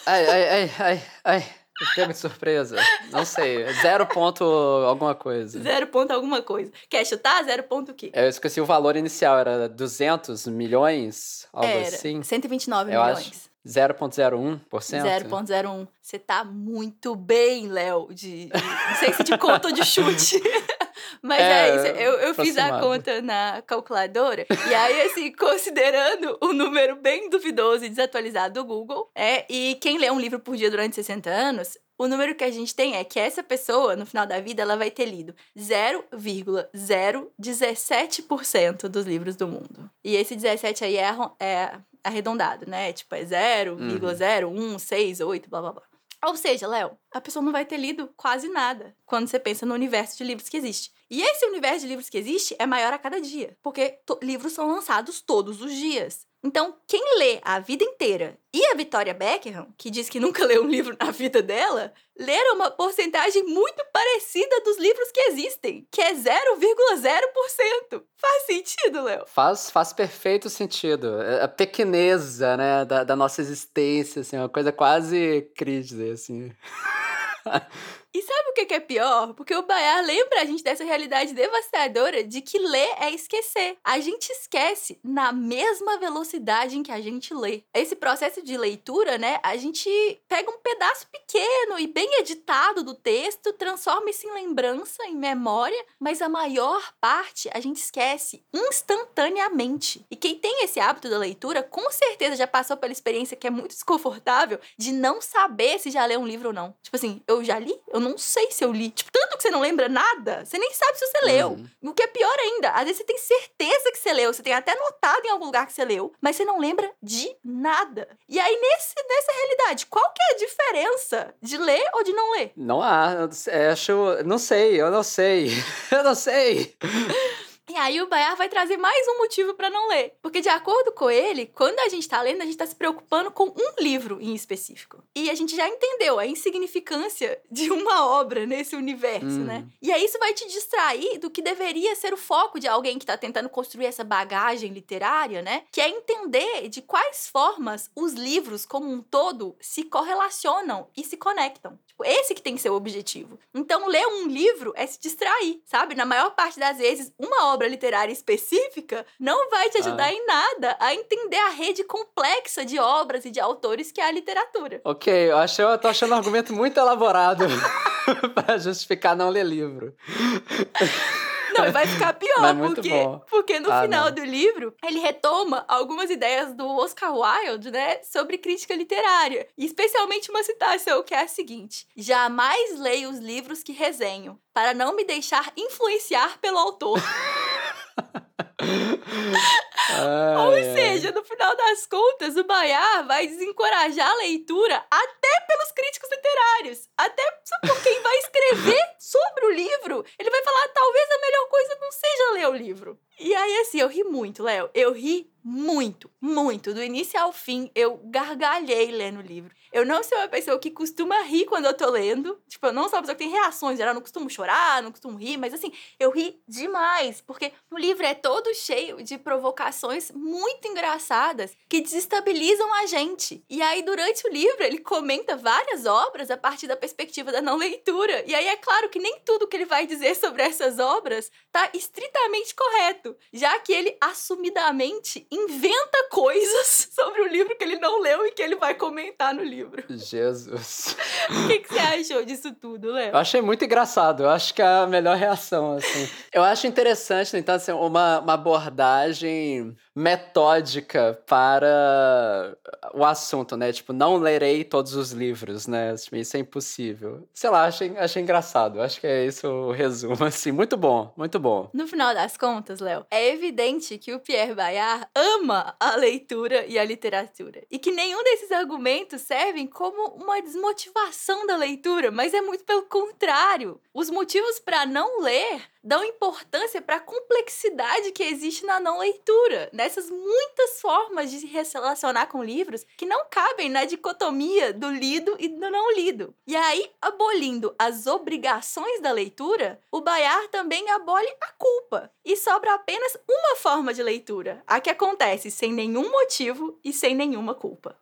Ai, ai, ai, ai, ai. Pego de surpresa. Não sei. Zero ponto alguma coisa. Zero ponto alguma coisa. Quer chutar? Zero ponto o quê? Eu esqueci o valor inicial. Era 200 milhões? Algo era assim? 129 Eu milhões. Acho. 0,01%? 0,01. Você tá muito bem, Léo. De, de, não sei se de conta ou de chute. Mas é, é isso. Eu, eu fiz a conta na calculadora. E aí, assim, considerando o número bem duvidoso e desatualizado do Google, é, e quem lê um livro por dia durante 60 anos, o número que a gente tem é que essa pessoa, no final da vida, ela vai ter lido 0,017% dos livros do mundo. E esse 17 aí é, é arredondado, né? Tipo, é 0,0168, blá blá blá. Ou seja, Léo, a pessoa não vai ter lido quase nada quando você pensa no universo de livros que existe. E esse universo de livros que existe é maior a cada dia, porque livros são lançados todos os dias. Então, quem lê a vida inteira e a Victoria Beckham, que diz que nunca leu um livro na vida dela, leram uma porcentagem muito parecida dos livros que existem, que é 0,0%. Faz sentido, Léo? Faz, faz perfeito sentido. É a pequeneza, né, da, da nossa existência, assim, uma coisa quase crítica, assim. E sabe o que é pior? Porque o Bayar lembra a gente dessa realidade devastadora de que ler é esquecer. A gente esquece na mesma velocidade em que a gente lê. Esse processo de leitura, né? A gente pega um pedaço pequeno e bem editado do texto, transforma isso em lembrança, em memória, mas a maior parte a gente esquece instantaneamente. E quem tem esse hábito da leitura, com certeza já passou pela experiência que é muito desconfortável de não saber se já leu um livro ou não. Tipo assim, eu já li? Eu eu não sei se eu li. Tipo, tanto que você não lembra nada, você nem sabe se você leu. Uhum. O que é pior ainda, às vezes você tem certeza que você leu, você tem até notado em algum lugar que você leu, mas você não lembra de nada. E aí, nesse, nessa realidade, qual que é a diferença de ler ou de não ler? Não há. Eu acho. Não sei, eu não sei. eu não sei. E aí o Bayar vai trazer mais um motivo para não ler. Porque, de acordo com ele, quando a gente tá lendo, a gente tá se preocupando com um livro em específico. E a gente já entendeu a insignificância de uma obra nesse universo, Hum. né? E aí isso vai te distrair do que deveria ser o foco de alguém que tá tentando construir essa bagagem literária, né? Que é entender de quais formas os livros, como um todo, se correlacionam e se conectam. Tipo, esse que tem que ser o objetivo. Então, ler um livro é se distrair, sabe? Na maior parte das vezes, uma obra literária específica não vai te ajudar Ah. em nada a entender a rede complexa de obras e de autores que é a literatura. Ok, eu, achei, eu tô achando um argumento muito elaborado pra justificar não ler livro. Não, e vai ficar pior, porque, bom. porque no Ah, final não. do livro, ele retoma algumas ideias do Oscar Wilde, né, sobre crítica literária. E especialmente uma citação que é a seguinte: Jamais leio os livros que resenho, para não me deixar influenciar pelo autor. Ou Ai, ai. seja, no final das contas, o Bayar vai desencorajar a leitura até pelos críticos literários. Até por quem vai escrever sobre o livro. Ele vai falar, talvez a melhor coisa não seja ler o livro. E aí, assim, eu ri muito, Léo. Eu ri muito, muito. Do início ao fim, eu gargalhei lendo o livro. Eu não sou uma pessoa que costuma rir quando eu tô lendo. Tipo, eu não sou uma pessoa que tem reações. Eu não costumo chorar, não costumo rir. Mas, assim, eu ri demais. Porque o livro é todo cheio de provocações muito engraçadas que desestabilizam a gente. E aí, durante o livro, ele comenta várias obras a partir da perspectiva da não leitura. E aí, é claro que nem tudo que ele vai dizer sobre essas obras tá estritamente correto, já que ele assumidamente inventa coisas sobre o livro que ele não leu e que ele vai comentar no livro. Jesus. O que, que você achou disso tudo, Léo? Eu achei muito engraçado. Eu acho que é a melhor reação, assim. Eu acho interessante, então, assim, uma, uma abordagem metódica para o assunto, né? Tipo, não lerei todos os livros, né? Assim, Isso é impossível. Sei lá, achei, achei engraçado. Acho que é isso o resumo, assim. Muito bom, muito bom. No final das contas, Léo, é evidente que o Pierre Bayard ama a leitura e a literatura. E que nenhum desses argumentos servem como uma desmotivação da leitura, mas é muito pelo contrário. Os motivos para não ler dão importância para a complexidade que existe na não leitura, nessas muitas formas de se relacionar com livros que não cabem na dicotomia do lido e do não lido. E aí, abolindo as obrigações da leitura, o Bayard também abole a culpa e sobra apenas uma forma de leitura, a que acontece sem nenhum motivo e sem nenhuma culpa.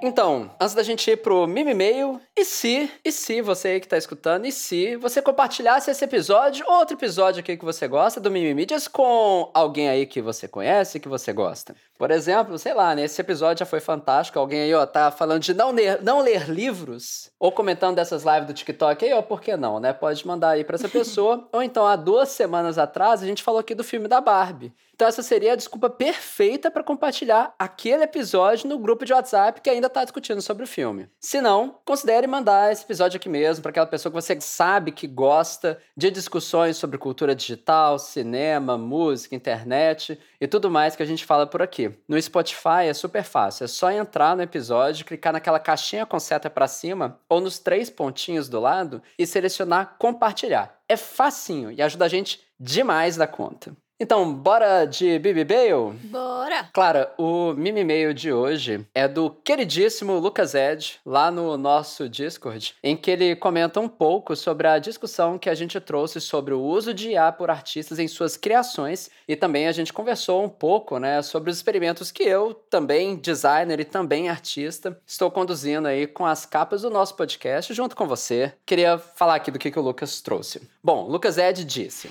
Então, antes da gente ir pro Mimi Mail, e se, e se você aí que tá escutando, e se você compartilhasse esse episódio ou outro episódio aqui que você gosta do Mimi Mídias com alguém aí que você conhece, que você gosta. Por exemplo, sei lá, né, esse episódio já foi fantástico, alguém aí, ó, tá falando de não ler, não ler livros, ou comentando dessas lives do TikTok aí, ó, por que não, né? Pode mandar aí pra essa pessoa. ou então, há duas semanas atrás, a gente falou aqui do filme da Barbie. Então essa seria a desculpa perfeita para compartilhar aquele episódio no grupo de WhatsApp que ainda está discutindo sobre o filme. Se não, considere mandar esse episódio aqui mesmo para aquela pessoa que você sabe que gosta de discussões sobre cultura digital, cinema, música, internet e tudo mais que a gente fala por aqui. No Spotify é super fácil, é só entrar no episódio, clicar naquela caixinha com seta para cima ou nos três pontinhos do lado e selecionar compartilhar. É facinho e ajuda a gente demais da conta. Então, bora de Bibi Bale? Bora! Clara, o mimi mail de hoje é do queridíssimo Lucas Ed, lá no nosso Discord, em que ele comenta um pouco sobre a discussão que a gente trouxe sobre o uso de IA por artistas em suas criações e também a gente conversou um pouco, né, sobre os experimentos que eu, também designer e também artista, estou conduzindo aí com as capas do nosso podcast junto com você. Queria falar aqui do que, que o Lucas trouxe. Bom, Lucas Ed disse.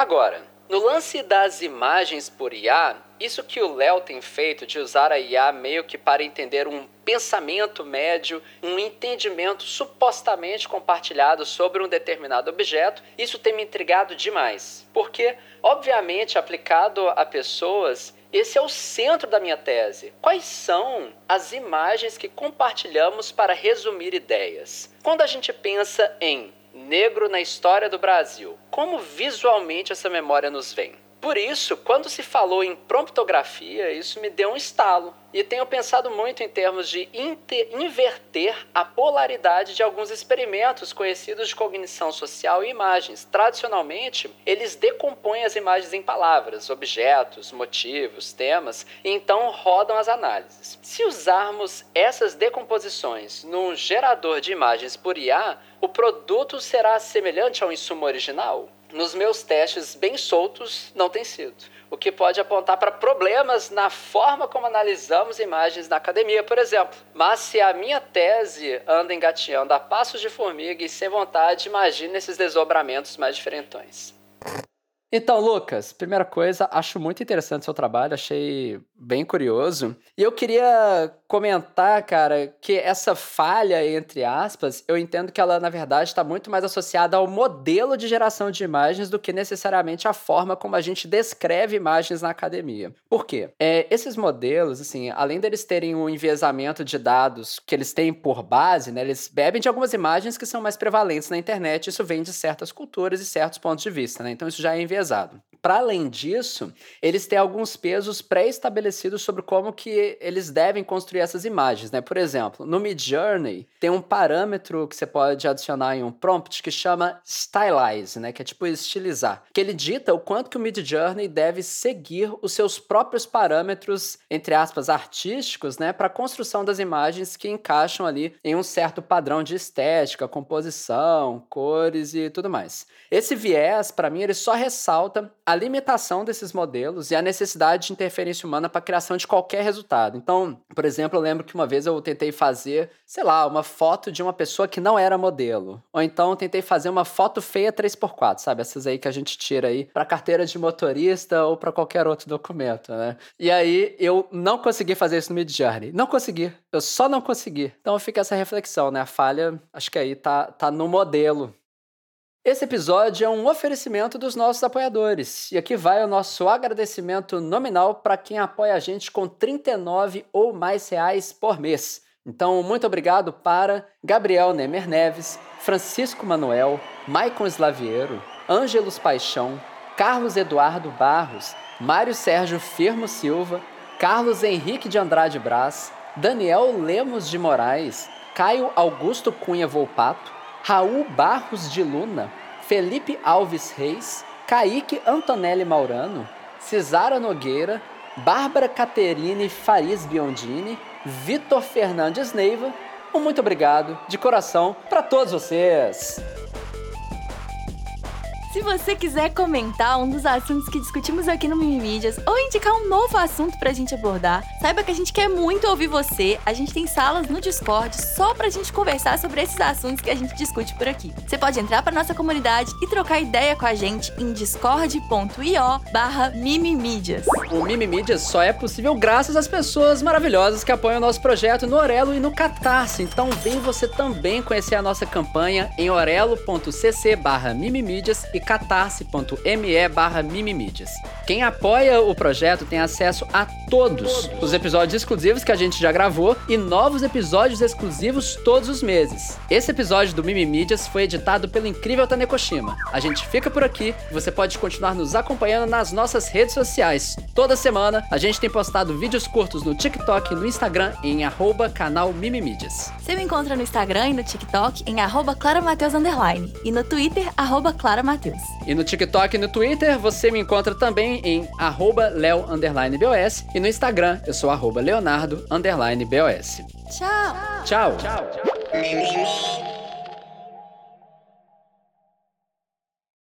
Agora, no lance das imagens por IA, isso que o Léo tem feito de usar a IA meio que para entender um pensamento médio, um entendimento supostamente compartilhado sobre um determinado objeto, isso tem me intrigado demais. Porque, obviamente, aplicado a pessoas, esse é o centro da minha tese. Quais são as imagens que compartilhamos para resumir ideias? Quando a gente pensa em negro na história do Brasil, como visualmente essa memória nos vem? Por isso, quando se falou em promptografia, isso me deu um estalo. E tenho pensado muito em termos de inverter a polaridade de alguns experimentos conhecidos de cognição social e imagens. Tradicionalmente, eles decompõem as imagens em palavras, objetos, motivos, temas, e então rodam as análises. Se usarmos essas decomposições num gerador de imagens por IA, o produto será semelhante ao insumo original? Nos meus testes bem soltos, não tem sido. O que pode apontar para problemas na forma como analisamos imagens na academia, por exemplo. Mas se a minha tese anda engateando a passos de formiga e sem vontade, imagine esses desdobramentos mais diferentões. Então, Lucas, primeira coisa, acho muito interessante o seu trabalho, achei bem curioso. E eu queria comentar, cara, que essa falha, entre aspas, eu entendo que ela, na verdade, está muito mais associada ao modelo de geração de imagens do que necessariamente a forma como a gente descreve imagens na academia. Por quê? É, esses modelos, assim, além deles terem um enviesamento de dados que eles têm por base, né, eles bebem de algumas imagens que são mais prevalentes na internet, isso vem de certas culturas e certos pontos de vista, né? Então isso já é enviesado. Para além disso, eles têm alguns pesos pré-estabelecidos sobre como que eles devem construir essas imagens, né? Por exemplo, no Midjourney tem um parâmetro que você pode adicionar em um prompt que chama stylize, né? Que é tipo estilizar, que ele dita o quanto que o Midjourney deve seguir os seus próprios parâmetros, entre aspas, artísticos, né? Para a construção das imagens que encaixam ali em um certo padrão de estética, composição, cores e tudo mais. Esse viés, para mim, ele só ressalta a limitação desses modelos e a necessidade de interferência humana para a criação de qualquer resultado. Então, por exemplo, eu lembro que uma vez eu tentei fazer, sei lá, uma foto de uma pessoa que não era modelo. Ou então tentei fazer uma foto feia 3x4, sabe? Essas aí que a gente tira aí para carteira de motorista ou para qualquer outro documento, né? E aí eu não consegui fazer isso no Midjourney. Não consegui. Eu só não consegui. Então fica essa reflexão, né? A falha, acho que aí tá, tá no modelo esse episódio é um oferecimento dos nossos apoiadores. E aqui vai o nosso agradecimento nominal para quem apoia a gente com 39 ou mais reais por mês. Então, muito obrigado para Gabriel Nemer Neves, Francisco Manuel, Maicon Slaviero, Ângelos Paixão, Carlos Eduardo Barros, Mário Sérgio Firmo Silva, Carlos Henrique de Andrade Brás, Daniel Lemos de Moraes, Caio Augusto Cunha Volpato, Raul Barros de Luna, Felipe Alves Reis, Kaique Antonelli Maurano, Cisara Nogueira, Bárbara Caterine Farias Biondini, Vitor Fernandes Neiva. Um muito obrigado de coração para todos vocês. Se você quiser comentar um dos assuntos que discutimos aqui no Mimimídias ou indicar um novo assunto pra gente abordar, saiba que a gente quer muito ouvir você. A gente tem salas no Discord só pra gente conversar sobre esses assuntos que a gente discute por aqui. Você pode entrar pra nossa comunidade e trocar ideia com a gente em discord.io barra Mimimídias. O Mimimídias só é possível graças às pessoas maravilhosas que apoiam o nosso projeto no Orelo e no Catarse. Então vem você também conhecer a nossa campanha em orelo.cc barra Mimimídias e catarse.me barra mimimídias. Quem apoia o projeto tem acesso a todos os episódios exclusivos que a gente já gravou e novos episódios exclusivos todos os meses. Esse episódio do Mimimídias foi editado pelo incrível Tanekoshima. A gente fica por aqui, você pode continuar nos acompanhando nas nossas redes sociais. Toda semana a gente tem postado vídeos curtos no TikTok e no Instagram em arroba canal Mimimídias. Você me encontra no Instagram e no TikTok em arroba claramateus e no Twitter arroba claramateus. E no TikTok e no Twitter você me encontra também em leo_bos e no Instagram eu sou leonardo_bos. Tchau. Tchau. Tchau. Tchau.